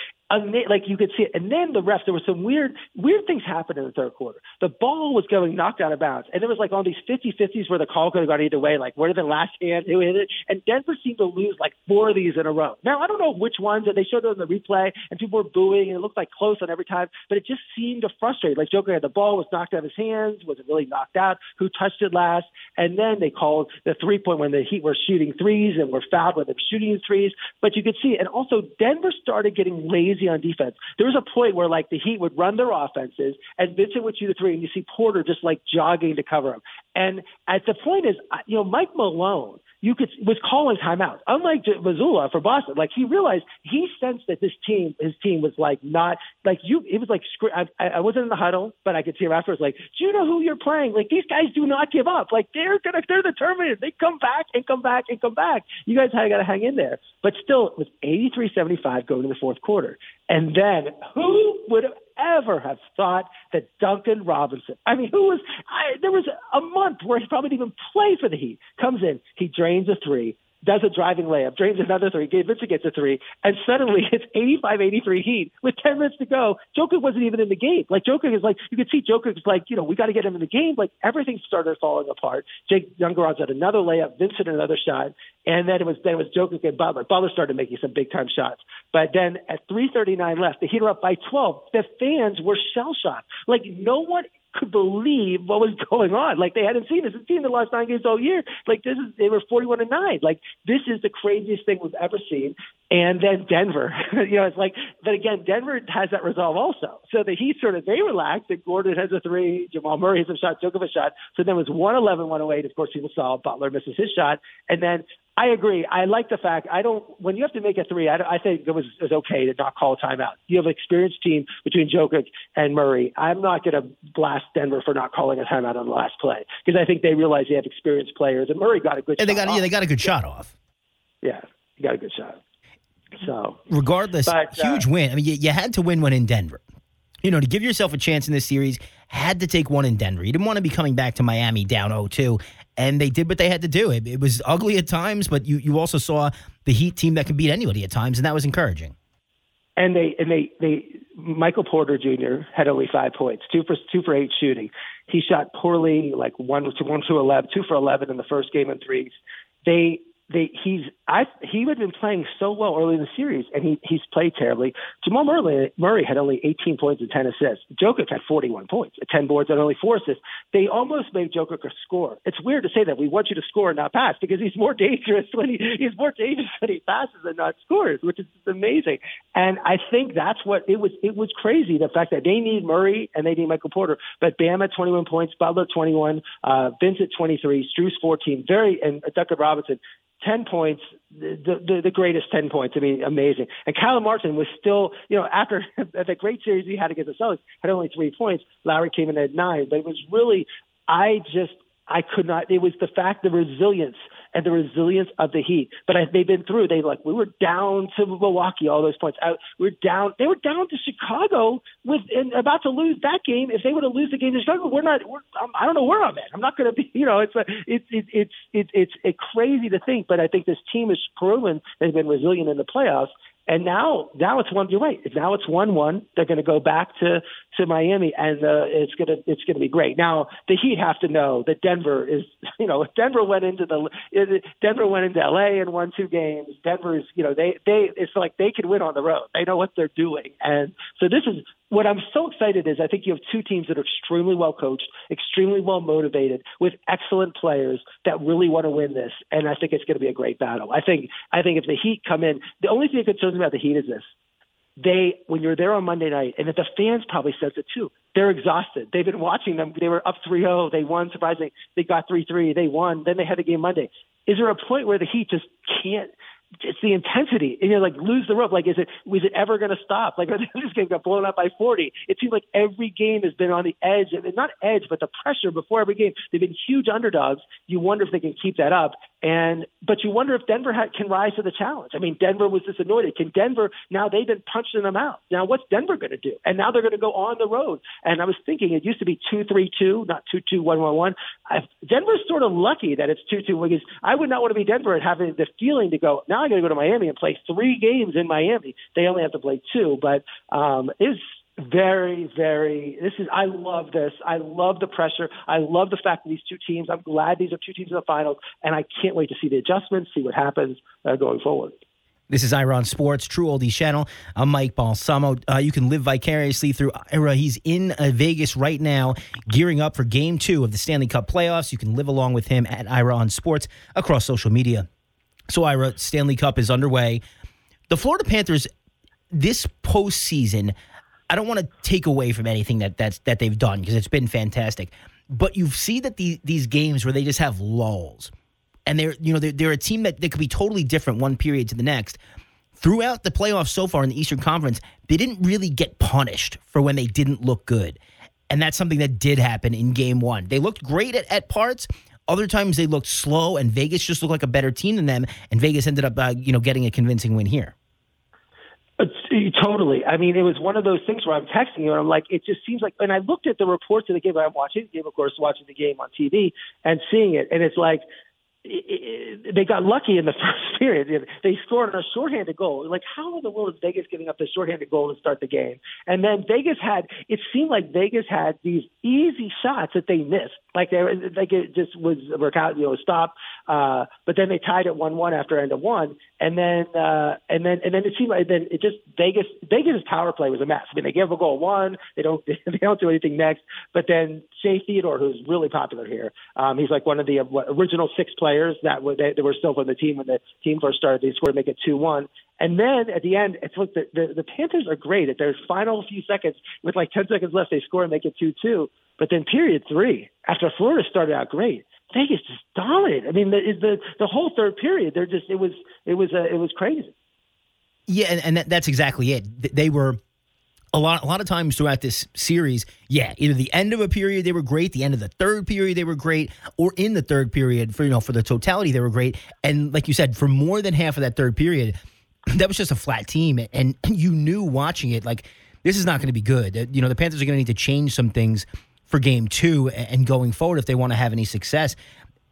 B: like you could see it. And then the refs, there were some weird, weird things happened in the third quarter. The ball was going knocked out of bounds. And there was like all these 50 50s where the call could have gone either way. Like, where did the last hand, who hit it? And Denver seemed to lose like four of these in a row. Now, I don't know which ones, and they showed them in the replay, and people were booing, and it looked like close on every time, but it just seemed to frustrate. Like, Joker had the ball, was knocked out of his hands, was it really knocked out? Who touched it last? And then they called the three point when the Heat were shooting threes and were fouled when they were shooting threes. But you could see, and also Denver started getting lazy on defense there was a point where like the Heat would run their offenses and Vincent would shoot a three, and you see Porter just like jogging to cover him. And at the point is, uh, you know, Mike Malone you could was calling timeouts. Unlike Mazzulla for Boston, like he realized he sensed that this team, his team was like not like you. It was like I, I wasn't in the huddle, but I could see him afterwards. Like, do you know who you're playing? Like these guys do not give up. Like they're gonna they're determined. They come back and come back and come back. You guys got to hang in there. But still, it was 83-75 going to the fourth quarter. And then who would ever have thought that Duncan Robinson, I mean, who was, I, there was a month where he probably didn't even play for the Heat, comes in, he drains a three, does a driving layup, drains another three, Vincent gets a three, and suddenly it's 85-83 Heat with 10 minutes to go. Joker wasn't even in the game. Like Joker is like, you could see Joker is like, you know, we got to get him in the game. Like everything started falling apart. Jake Youngerod's had another layup, Vincent another shot, and then it was then it was Joker and Butler. Butler started making some big time shots, but then at 3:39 left, the Heat are up by 12. The fans were shell shocked. Like no one could believe what was going on. Like they hadn't seen this. The team that lost nine games all year. Like this is they were forty one and nine. Like this is the craziest thing we've ever seen. And then Denver, you know, it's like but again, Denver has that resolve also. So the Heat sort of they relaxed That Gordon has a three, Jamal Murray has a shot, took a shot. So then it was 111, 108. Of course, people saw Butler misses his shot. And then I agree. I like the fact I don't. When you have to make a three, I, I think it was, it was okay to not call a timeout. You have an experienced team between Jokic and Murray. I'm not going to blast Denver for not calling a timeout on the last play because I think they realize they have experienced players, and Murray got a good.
A: And they
B: got
A: off. yeah, they got a good shot off.
B: Yeah, he got a good shot. So
A: regardless, but, uh, huge win. I mean, you, you had to win one in Denver you know, to give yourself a chance in this series, had to take one in Denver. You didn't want to be coming back to Miami down 0-2, and they did what they had to do. It, it was ugly at times, but you you also saw the Heat team that can beat anybody at times, and that was encouraging.
B: And they and they they Michael Porter Jr. had only five points, two for two for eight shooting. He shot poorly, like one to one to eleven, two for eleven in the first game and threes. They they he's I he had been playing so well early in the series, and he he's played terribly. Jamal Murray, Murray had only 18 points and 10 assists. Jokic had 41 points, 10 boards, and only four assists. They almost made Jokic score. It's weird to say that we want you to score and not pass because he's more dangerous when he he's more dangerous when he passes and not scores, which is amazing. And I think that's what it was. It was crazy the fact that they need Murray and they need Michael Porter, but Bam at 21 points, Butler 21, uh, Vince at 23, Strus 14, very and Duncan Robinson 10 points, the, the, the greatest 10 points. I mean, amazing. And Caleb Martin was still, you know, after the great series he had against the Celtics, had only three points. Lowry came in at nine, but it was really, I just, I could not. It was the fact, the resilience and the resilience of the Heat. But I, they've been through. They like we were down to Milwaukee, all those points. I, we were down. They were down to Chicago with and about to lose that game. If they were to lose the game to Chicago, we're not. We're, I don't know where I'm at. I'm not going to be. You know, it's a, it's it, it's it, it's it's crazy to think. But I think this team has proven they've been resilient in the playoffs. And now, now it's one. You're right. Now it's one-one. They're going to go back to to Miami, and uh, it's gonna it's gonna be great. Now the Heat have to know that Denver is. You know, if Denver went into the Denver went into L.A. and won two games. Denver's. You know, they they it's like they can win on the road. They know what they're doing, and so this is what I'm so excited is I think you have two teams that are extremely well coached, extremely well motivated, with excellent players that really want to win this, and I think it's going to be a great battle. I think I think if the Heat come in, the only thing that concerns me about the Heat is this: they when you're there on Monday night, and that the fans probably says it too. They're exhausted. They've been watching them. They were up 3-0. They won. Surprisingly, they got 3-3. They won. Then they had the game Monday. Is there a point where the Heat just can't? it's the intensity, and you're like lose the rope. Like, is it was it ever going to stop? Like, this game got blown up by 40. It seems like every game has been on the edge, and not edge, but the pressure before every game. They've been huge underdogs. You wonder if they can keep that up, and but you wonder if Denver ha- can rise to the challenge. I mean, Denver was disanointed. Can Denver now? They've been punching them out. Now, what's Denver going to do? And now they're going to go on the road. And I was thinking it used to be two three two, not two two one one one. Denver's sort of lucky that it's two two because I would not want to be Denver and having the feeling to go now. I got to go to Miami and play three games in Miami. They only have to play two, but um, is very, very. This is. I love this. I love the pressure. I love the fact that these two teams. I'm glad these are two teams in the finals, and I can't wait to see the adjustments, see what happens uh, going forward.
A: This is Ira on Sports, True Oldies Channel. I'm Mike Balsamo. Uh, you can live vicariously through Ira. He's in uh, Vegas right now, gearing up for Game Two of the Stanley Cup playoffs. You can live along with him at Ira on Sports across social media. So, Ira, Stanley Cup is underway. The Florida Panthers, this postseason, I don't want to take away from anything that that's, that they've done because it's been fantastic. But you see that the, these games where they just have lulls, and they're you know they're, they're a team that, that could be totally different one period to the next. Throughout the playoffs so far in the Eastern Conference, they didn't really get punished for when they didn't look good. And that's something that did happen in game one. They looked great at, at parts, other times they looked slow, and Vegas just looked like a better team than them, and Vegas ended up, uh, you know, getting a convincing win here.
B: Uh, totally. I mean, it was one of those things where I'm texting you and I'm like, it just seems like, and I looked at the reports of the game. I'm watching the game, of course, watching the game on TV and seeing it, and it's like they got lucky in the first period. They scored a shorthanded goal. Like, how in the world is Vegas giving up the shorthanded goal to start the game? And then Vegas had, it seemed like Vegas had these easy shots that they missed. Like they, like it just was work out, you know, stop. Uh, but then they tied it one-one after end of one, and then uh, and then and then it seemed like then it just Vegas Vegas' power play was a mess. I mean, they give a goal one, they don't they don't do anything next. But then Shea Theodore, who's really popular here, um, he's like one of the uh, original six players that were they, they were still on the team when the team first started. They scored to make it two-one. And then at the end, it's look the, the the Panthers are great at their final few seconds with like ten seconds left. They score and make it two-two. But then period three, after Florida started out great, Vegas just dominated. I mean, the the the whole third period, they're just it was it was uh, it was crazy.
A: Yeah, and, and that, that's exactly it. They were a lot a lot of times throughout this series, yeah, either the end of a period they were great, the end of the third period they were great, or in the third period for you know for the totality they were great. And like you said, for more than half of that third period, that was just a flat team, and you knew watching it like this is not going to be good. You know, the Panthers are going to need to change some things for game two and going forward if they want to have any success.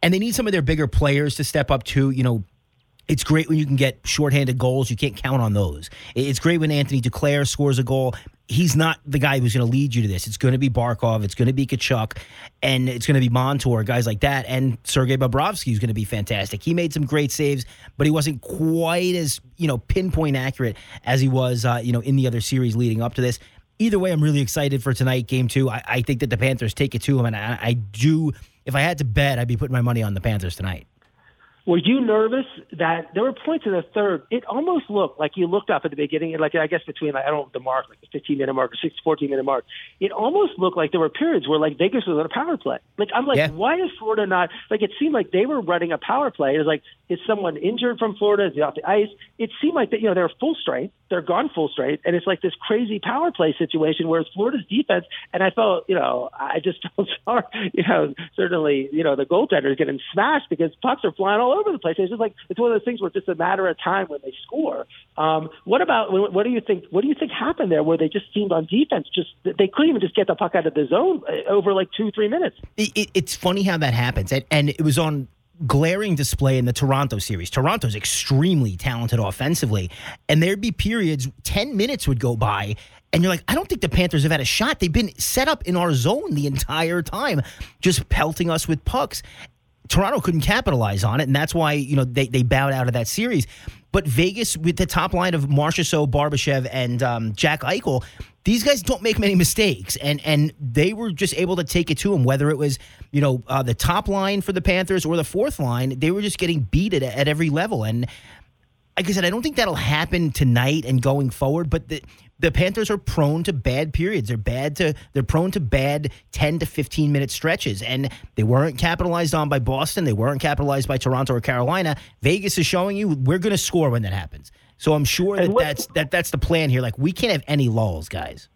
A: And they need some of their bigger players to step up too. You know, it's great when you can get shorthanded goals. You can't count on those. It's great when Anthony Duclair scores a goal. He's not the guy who's going to lead you to this. It's going to be Barkov. It's going to be Tkachuk. And it's going to be Montour, guys like that. And Sergei Bobrovsky is going to be fantastic. He made some great saves, but he wasn't quite as, you know, pinpoint accurate as he was, uh, you know, in the other series leading up to this either way, I'm really excited for tonight, game two. I, I think that the Panthers take it to them, and I, I do. If I had to bet, I'd be putting my money on the Panthers tonight.
B: Were you nervous that there were points in the third? It almost looked like you looked up at the beginning, and like I guess between like, I don't know the mark, like the 15 minute mark or 6, 14 minute mark. It almost looked like there were periods where like Vegas was on a power play. Like I'm like, yeah. why is Florida not? Like it seemed like they were running a power play. It was like Is someone injured from Florida? Is he off the ice? It seemed like that. You know, they're full strength. They're gone full strength, and it's like this crazy power play situation where it's Florida's defense. And I felt, you know, I just felt sorry. You know, certainly, you know, the goaltender is getting smashed because pucks are flying all over the place. It's just like it's one of those things where it's just a matter of time when they score. Um, what about what do you think? What do you think happened there? Where they just seemed on defense, just they couldn't even just get the puck out of the zone uh, over like two, three minutes.
A: It, it, it's funny how that happens, and, and it was on glaring display in the Toronto series. Toronto's extremely talented offensively, and there'd be periods, 10 minutes would go by, and you're like, I don't think the Panthers have had a shot. They've been set up in our zone the entire time, just pelting us with pucks. Toronto couldn't capitalize on it, and that's why, you know, they, they bowed out of that series. But Vegas, with the top line of Marchessault, Barbashev, and um, Jack Eichel, these guys don't make many mistakes, and and they were just able to take it to them. Whether it was you know uh, the top line for the Panthers or the fourth line, they were just getting beat at, at every level. And like I said, I don't think that'll happen tonight and going forward. But the the Panthers are prone to bad periods. They're bad to they're prone to bad ten to fifteen minute stretches, and they weren't capitalized on by Boston. They weren't capitalized by Toronto or Carolina. Vegas is showing you we're going to score when that happens. So I'm sure that what, that's that that's the plan here. Like we can't have any lulls, guys.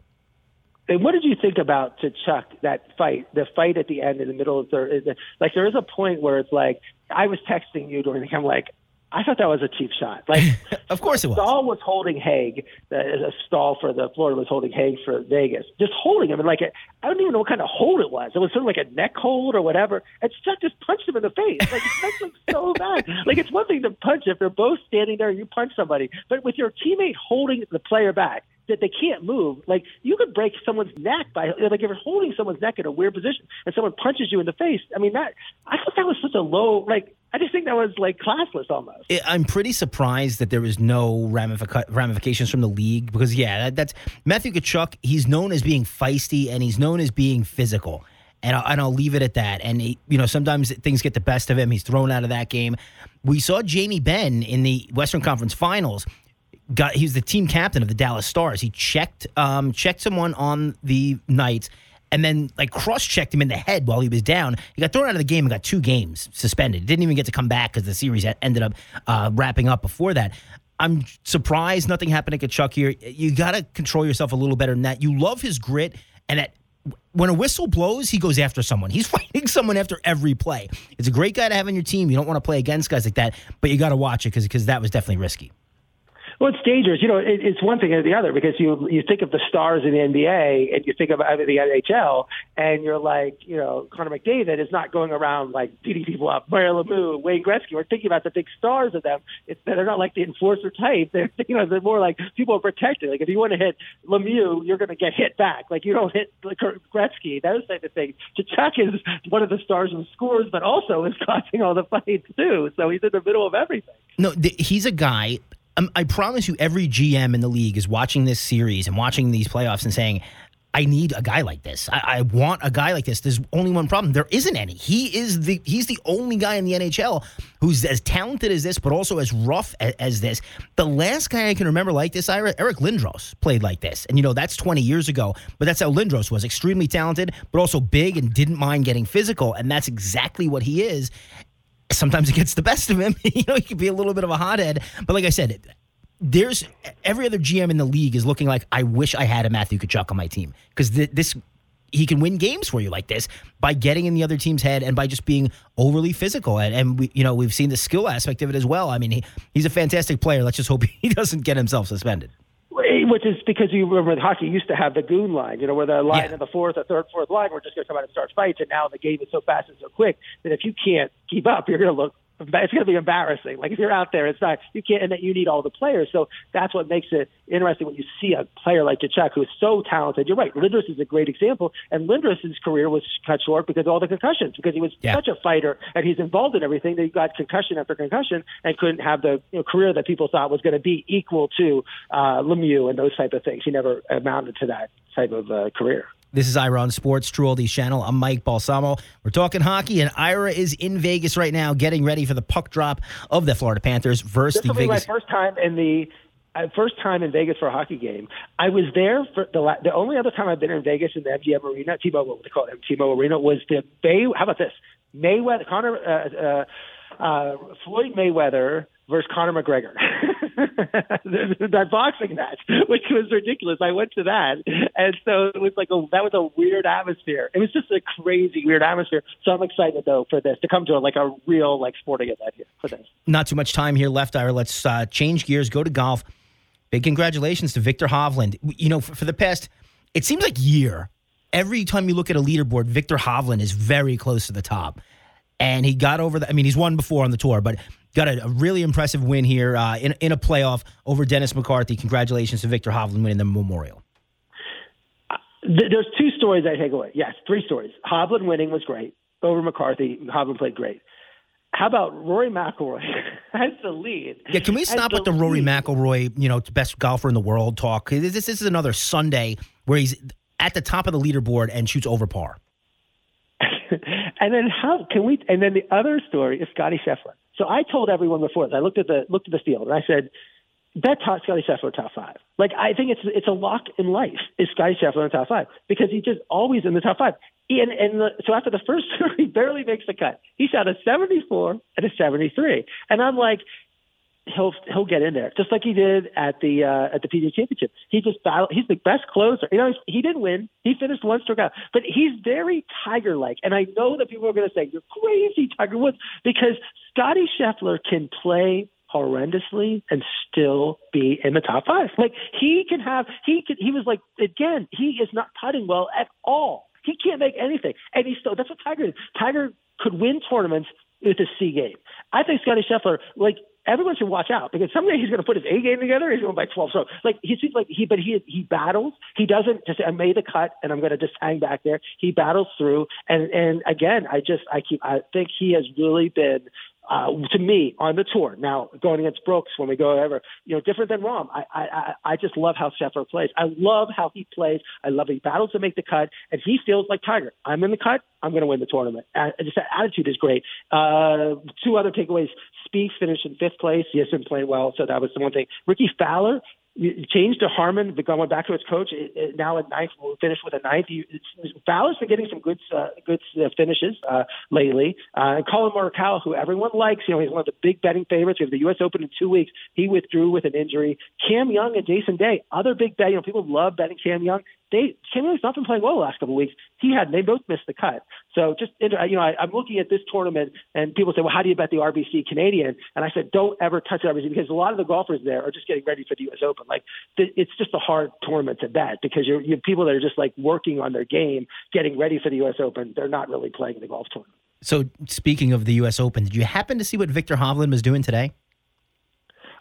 B: And what did you think about to Chuck that fight, the fight at the end in the middle of the like? There is a point where it's like I was texting you during the game, like I thought that was a cheap shot. Like,
A: of course it was.
B: Staal was holding Hague. Uh, a Staal for the Florida was holding Hague for Vegas. Just holding him, and like I don't even know what kind of hold it was. It was sort of like a neck hold or whatever. And Chuck just punched him in the face. Like it looks so bad. Like it's one thing to punch if they're both standing there, you punch somebody, but with your teammate holding the player back that they can't move. Like you could break someone's neck by like if you're holding someone's neck in a weird position and someone punches you in the face. I mean that I thought that was such a low like I just think that was like classless almost.
A: I'm pretty surprised that there was no ramifications from the league because yeah, that, that's Matthew Tkachuk. He's known as being feisty and he's known as being physical. And I'll, and I'll leave it at that. And he, you know, sometimes things get the best of him. He's thrown out of that game. We saw Jamie Benn in the Western Conference Finals got he was the team captain of the Dallas Stars. He checked um, checked someone on the night and then like cross checked him in the head while he was down. He got thrown out of the game and got two games suspended. Didn't even get to come back because the series ended up uh, wrapping up before that. I'm surprised nothing happened to Tkachuk here. You got to control yourself a little better than that. You love his grit and that when a whistle blows, he goes after someone. He's fighting someone after every play. It's a great guy to have on your team. You don't want to play against guys like that, but you got to watch it because that was definitely risky.
B: Well, it's dangerous. You know, it, it's one thing or the other because you you think of the stars in the NBA and you think of uh, the NHL, and you're like, you know, Connor McDavid is not going around like beating people up. Mario Lemieux, Wayne Gretzky. We're thinking about the big stars of them. It's, that they're not like the enforcer type. They're you know they're more like people are protected. Like if you want to hit Lemieux, you're going to get hit back. Like you don't hit Gretzky. Those type of things. Tkachuk is one of the stars who scores, but also is causing all the fights too. So he's in the middle of everything.
A: No, th- he's a guy um, I promise you, every GM in the league is watching this series and watching these playoffs and saying, I need a guy like this. I, I, want a guy like this. There's only one problem. There isn't any. He is the he's the only guy in the NHL who's as talented as this, but also as rough as, as this. The last guy I can remember like this, Eric Lindros played like this, and you know that's 20 years ago. But that's how Lindros was. Extremely talented, but also big and didn't mind getting physical, and that's exactly what he is sometimes it gets the best of him. you know, he can be a little bit of a hothead. But like I said, there's every other GM in the league is looking like I wish I had a Matthew Tkachuk on my team because th- this he can win games for you like this by getting in the other team's head and by just being overly physical and, and we you know we've seen the skill aspect of it as well. I mean he, he's a fantastic player. Let's just hope he doesn't get himself suspended
B: which is because you remember hockey used to have the goon line, you know, where the line yeah. in the fourth or third, fourth line were just going to come out and start fights, and now the game is so fast and so quick that if you can't keep up, you're going to look it's going to be embarrassing. Like if you're out there, it's not you can't, and that you need all the players. So that's what makes it interesting when you see a player like Tkachuk who is so talented. You're right. Lindros is a great example, and Lindros's career was cut short because of all the concussions. Because he was yeah. such a fighter and he's involved in everything that he got concussion after concussion and couldn't have the you know, career that people thought was going to be equal to uh, Lemieux and those type of things. He never amounted to that type of uh, career.
A: This is Ira on Sports, True Oldies Channel. I'm Mike Balsamo. We're talking hockey, and Ira is in Vegas right now, getting ready for the puck drop of the Florida Panthers versus
B: this
A: the Vegas.
B: my first time in the uh, first time in Vegas for a hockey game. I was there for the la- the only other time I've been in Vegas in the MGM Arena, T-Mobile, what they call it, T-Mobile Arena, was the Bay. How about this? Mayweather, Conor. Uh, uh, uh, Floyd Mayweather versus Conor McGregor. that boxing match, which was ridiculous. I went to that, and so it was like a that was a weird atmosphere. It was just a crazy weird atmosphere. So I'm excited though for this to come to a, like a real like sporting event here for this.
A: Not too much time here left, Ira. Let's uh, change gears. Go to golf. Big congratulations to Viktor Hovland. You know, for, for the past, it seems like year. Every time you look at a leaderboard, Viktor Hovland is very close to the top and he got over the. I mean, he's won before on the tour, but got a, a really impressive win here uh, in in a playoff over Dennis McCarthy. Congratulations to Viktor Hovland winning the Memorial.
B: Uh, there's two stories I take away. Yes, three stories. Hovland winning was great over McCarthy. Hovland played great. How about Rory McIlroy has the lead?
A: Yeah, can we stop with the, the Rory McIlroy, you know, best golfer in the world talk? This, this is another Sunday where he's at the top of the leaderboard and shoots over par.
B: and then how can we? And then the other story is Scotty Scheffler. So I told everyone before that I looked at the looked at the field and I said, bet top Scotty Scheffler top five. Like I think it's it's a lock in life is Scotty Scheffler in the top five because he's just always in the top five. And, and the, so after the first he barely makes the cut. He shot a 74 and a 73, and I'm like, he'll he'll get in there just like he did at the uh, at the PGA Championship. He just battled. He's the best closer. You know, he didn't win. He finished one stroke out, but he's very Tiger like. And I know that people are going to say you're crazy, Tiger Woods, because Scotty Scheffler can play horrendously and still be in the top five. Like he can have. He can. He was like again. He is not putting well at all. He can't make anything, and he's still. That's what Tiger is. Tiger could win tournaments with his C game. I think Scotty Scheffler, like everyone should watch out because someday he's going to put his A game together. He's going by 12. So like he seems like he, but he he battles. He doesn't just I made the cut and I'm going to just hang back there. He battles through. And and again, I just I keep I think he has really been uh, to me on the tour. Now going against Brooks when we go ever, you know, different than Rahm. I I I just love how Scheffler plays. I love how he plays. I love he battles to make the cut, and he feels like Tiger. I'm in the cut. I'm going to win the tournament. Uh, just that attitude is great. Uh, two other takeaways. Spieth finished in fifth place. He has been playing well, so that was the one thing. Rickie Fowler changed to Harmon, going back to his coach. It, it, now at ninth, we'll finish with a ninth. He, Fowler's been getting some good uh, good uh, finishes uh, lately. Uh, and Collin Morikawa, who everyone likes, you know, he's one of the big betting favorites. We have the U.S. Open in two weeks. He withdrew with an injury. Cam Young and Jason Day, other big bet. You know, people love betting Cam Young. They Young's not been playing well the last couple of weeks. He had they both missed the cut. So just you know, I, I'm looking at this tournament, and people say, well, how do you bet the RBC Canadian? And I said, don't ever touch the RBC because a lot of the golfers there are just getting ready for the U.S. Open. Like it's just a hard tournament to bet because you're you have people that are just like working on their game, getting ready for the U.S. Open. They're not really playing the golf tournament.
A: So speaking of the U.S. Open, did you happen to see what Viktor Hovland was doing today?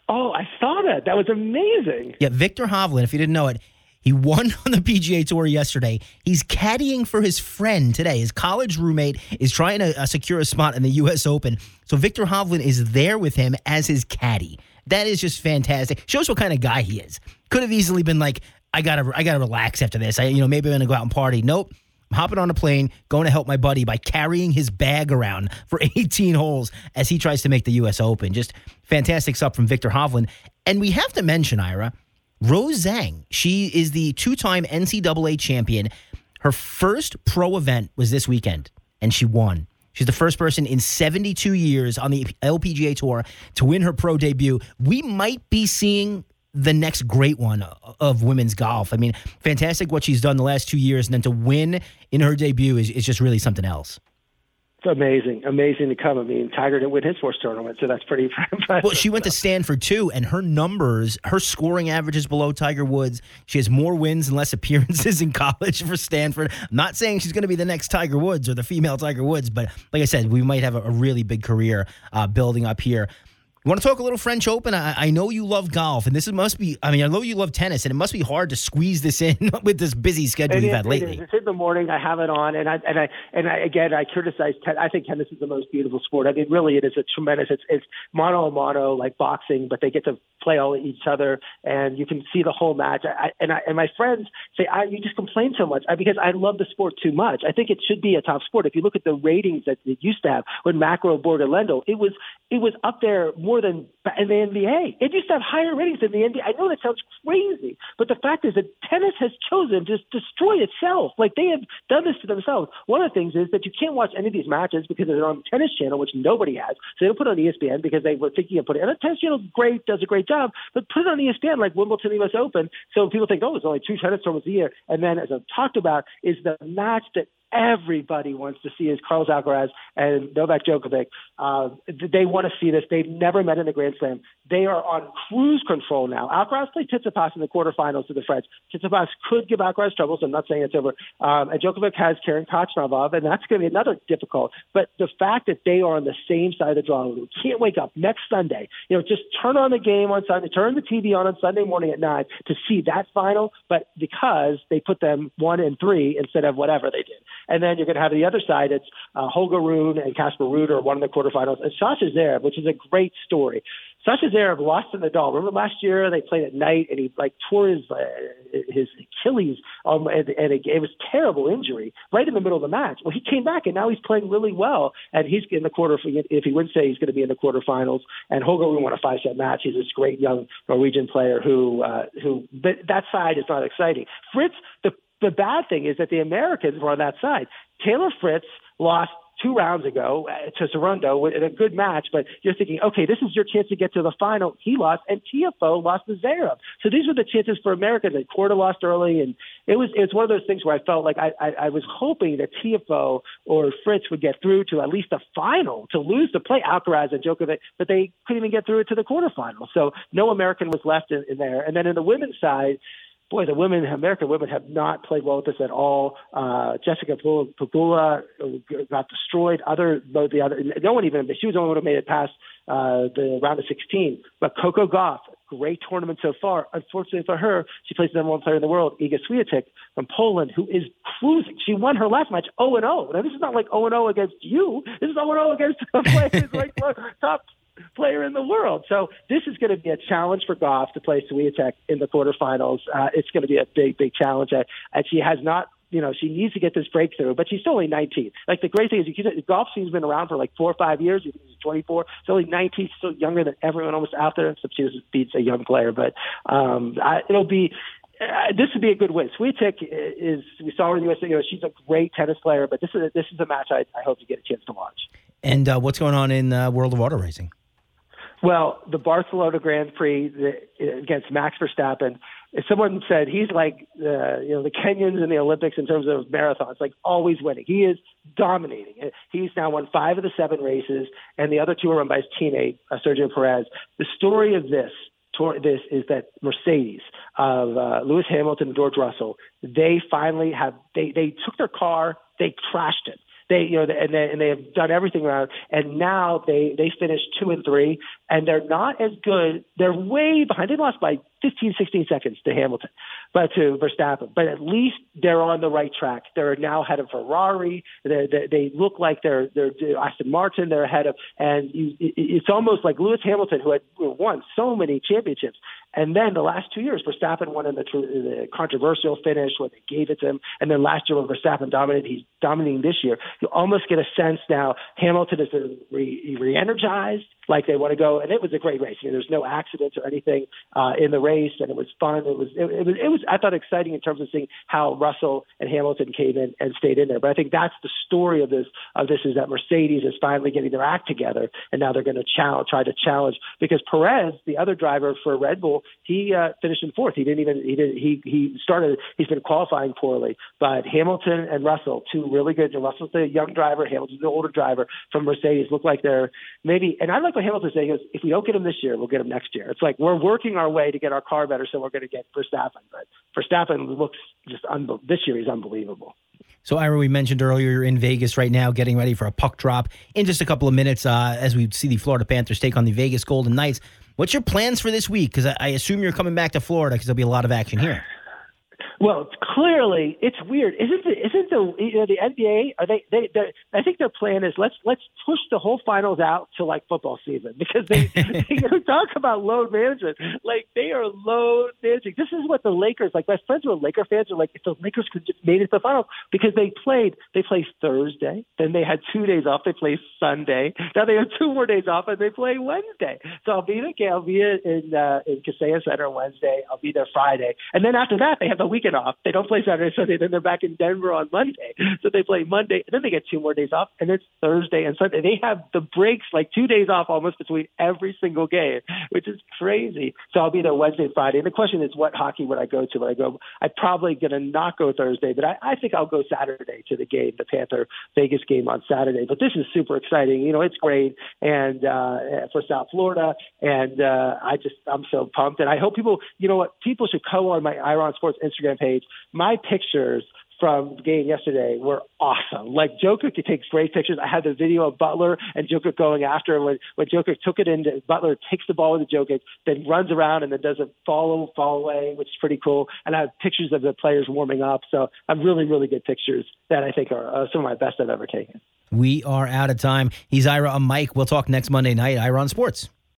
B: Oh, I saw that. That was amazing.
A: Yeah, Viktor Hovland, if you didn't know it, he won on the PGA Tour yesterday. He's caddying for his friend today. His college roommate is trying to uh, secure a spot in the U.S. Open. So Viktor Hovland is there with him as his caddy. That is just fantastic. Shows what kind of guy he is. Could have easily been like, I gotta, I gotta relax after this. I, you know, maybe I'm gonna go out and party. Nope. I'm hopping on a plane, going to help my buddy by carrying his bag around for 18 holes as he tries to make the U.S. Open. Just fantastic stuff from Viktor Hovland. And we have to mention, Ira, Rose Zhang. She is the two time NCAA champion. Her first pro event was this weekend, and she won. She's the first person in 72 years on the LPGA Tour to win her pro debut. We might be seeing the next great one of women's golf. I mean, fantastic what she's done the last two years, and then to win in her debut is, is just really something else
B: amazing, amazing to come. I mean, Tiger didn't win his first tournament, so that's pretty impressive.
A: Well, she went to Stanford too, and her numbers, her scoring average is below Tiger Woods. She has more wins and less appearances in college for Stanford. I'm not saying she's going to be the next Tiger Woods or the female Tiger Woods, but like I said, we might have a, a really big career uh, building up here. You want to talk a little French Open? I, I, know you love golf, and this must be. I mean, I know you love tennis, and it must be hard to squeeze this in with this busy schedule
B: it
A: you've
B: is,
A: had lately.
B: It is. It's in the morning. I have it on, and I and I and I, again, I criticize. Ten, I think tennis is the most beautiful sport. I mean, really, it is a tremendous. It's it's mono a mono like boxing, but they get to play all each other, and you can see the whole match. I, and I, and my friends say, I, "You just complain so much," I, because I love the sport too much. I think it should be a top sport. If you look at the ratings that it used to have when and Lendl, it was it was up there more than in the NBA. It used to have higher ratings than the NBA. I know that sounds crazy, but the fact is that tennis has chosen to destroy itself. Like they have done this to themselves. One of the things is that you can't watch any of these matches because they're on Tennis Channel, which nobody has. So they don't put it on ESPN because they were thinking of putting it. And the Tennis Channel great, does a great job, but put it on ESPN like Wimbledon, US Open. So people think, oh, it's only two tennis tournaments a year. And then, as I've talked about, is the match that everybody wants to see is Carlos Alcaraz and Novak Djokovic. Uh, they want to see this. They've never met in the Grand Slam. They are on cruise control now. Alcaraz played Tsitsipas in the quarterfinals to the French. Tsitsipas could give Alcaraz trouble, so I'm not saying it's over. Um, and Djokovic has Karen Khachanov, and that's going to be another difficult. But the fact that they are on the same side of the drawing room, can't wake up next Sunday. You know, just turn on the game on Sunday, turn the TV on on Sunday morning at nine to see that final. But because they put them one and three instead of whatever they did. And then you're going to have the other side. It's uh, Holger Rune and Casper Ruud are one in the quarterfinals, and Sascha Zverev, which is a great story. Sascha Zverev lost to Nadal. Remember last year they played at night and he like tore his uh, his Achilles um, and, and it, it was terrible injury right in the middle of the match. Well, he came back and now he's playing really well and he's in the quarter. If he wins, say he's going to be in the quarterfinals. And Holger Rune won a five set match. He's this great young Norwegian player who uh, who but that side is not exciting. Fritz, the the bad thing is that the Americans were on that side. Taylor Fritz lost two rounds ago uh, to Cerundolo in a good match, but you're thinking, okay, this is your chance to get to the final. He lost, and Tiafoe lost to Zverev. So these were the chances for Americans. And Korda lost early, and it was it's one of those things where I felt like I, I, I was hoping that Tiafoe or Fritz would get through to at least the final to lose to play Alcaraz and Djokovic, but they couldn't even get through it to the quarterfinals. So no American was left in, in there. And then in the women's side, boy, the women, American women, have not played well with this at all. Uh, Jessica Pegula got destroyed. Other, the other, no one even. She was the only one who made it past uh, the round of 16. But Coco Gauff, great tournament so far. Unfortunately for her, she plays the number one player in the world, Iga Swiatek from Poland, who is cruising. She won her last match 0 and 0. Now this is not like 0 and 0 against you. This is 0 and 0 against the players like top player in the world. So this is going to be a challenge for Gauff to play Swiatek in the quarterfinals. Uh, it's going to be a big, big challenge. And she has not you know, she needs to get this breakthrough, but she's still only 19. Like the great thing is, you can, golf scene's been around for like four or five years. She's 24. She's only 19. She's still younger than everyone almost out there, except she beats a young player. But um, I, it'll be. Uh, this would be a good win. Swiatek is we saw her in the USA. You know, she's a great tennis player, but this is a, this is a match I, I hope to get a chance to watch.
A: And uh, what's going on in uh, World of Auto Racing?
B: Well, the Barcelona Grand Prix the, against Max Verstappen. Someone said he's like uh, you know the Kenyans in the Olympics in terms of marathons, like always winning. He is dominating. He's now won five of the seven races, and the other two are run by his teammate uh, Sergio Perez. The story of this this is that Mercedes of uh, Lewis Hamilton and George Russell, they finally have they they took their car, they crashed it. They, you know, and they, and they have done everything around, and now they they finished two and three, and they're not as good. They're way behind. They lost by 15, 16 seconds to Hamilton, but to Verstappen. But at least they're on the right track. They're now ahead of Ferrari. They're, they they look like they're they're Aston Martin. They're ahead of, and you, it's almost like Lewis Hamilton, who had won so many championships, and then the last two years, Verstappen won in the, the controversial finish when they gave it to him, and then last year when Verstappen dominated, he's dominating this year. You almost get a sense now Hamilton is re- re-energized like they want to go. And it was a great race. I mean, there's no accidents or anything uh, in the race, and it was fun. It was, it, it was, it was. I thought exciting in terms of seeing how Russell and Hamilton came in and stayed in there. But I think that's the story of this. Of this is that Mercedes is finally getting their act together, and now they're going to challenge, try to challenge because Perez, the other driver for Red Bull, he uh, finished in fourth. He didn't even he did he he started. He's been qualifying poorly, but Hamilton and Russell, two really good. And Russell's the young driver, Hamilton's the older driver from Mercedes. Look like they're maybe. And I like what Hamilton saying is, if we don't get him this year, we'll get him next year. It's like we're working our way to get our car better, so we're going to get Verstappen. But Verstappen looks just this year. He's unbelievable.
A: So, Ira, we mentioned earlier you're in Vegas right now, getting ready for a puck drop in just a couple of minutes uh, as we see the Florida Panthers take on the Vegas Golden Knights. What's your plans for this week? Because I, I, assume you're coming back to Florida because there'll be a lot of action here.
B: Well, clearly it's weird, isn't the isn't the you know, the NBA? Are they they? I think their plan is let's let's push the whole finals out to like football season because they, they you know, talk about load management. Like they are load managing. This is what the Lakers like. My friends who are Laker fans are like, if the Lakers could just made it to the finals because they played they play Thursday, then they had two days off. They play Sunday. Now they have two more days off and they play Wednesday. So I'll be there. I'll be in uh, in Kaseya Center Wednesday. I'll be there Friday, and then after that they have the week weekend off. They don't play Saturday, Sunday. Then they're back in Denver on Monday. So they play Monday, and then they get two more days off, and it's Thursday and Sunday. They have the breaks, like two days off almost between every single game, which is crazy. So I'll be there Wednesday, Friday. And the question is, what hockey would I go to? Would I go? I'm probably going to not go Thursday, but I, I think I'll go Saturday to the game, the Panther Vegas game on Saturday. But this is super exciting. You know, it's great, and uh, for South Florida, and uh, I just I'm so pumped, and I hope people, you know what, people should go on my Ira on Sports Instagram page. My pictures from the game yesterday were awesome. Like Jokic takes great pictures. I had the video of Butler and Jokic going after him when when Joker took it into Butler takes the ball with the Jokic, then runs around and then does a follow fall away, which is pretty cool. And I have pictures of the players warming up. So I have really really good pictures that I think are uh, some of my best I've ever taken.
A: We are out of time. He's Ira. I'm Mike. We'll talk next Monday night. Ira on Sports.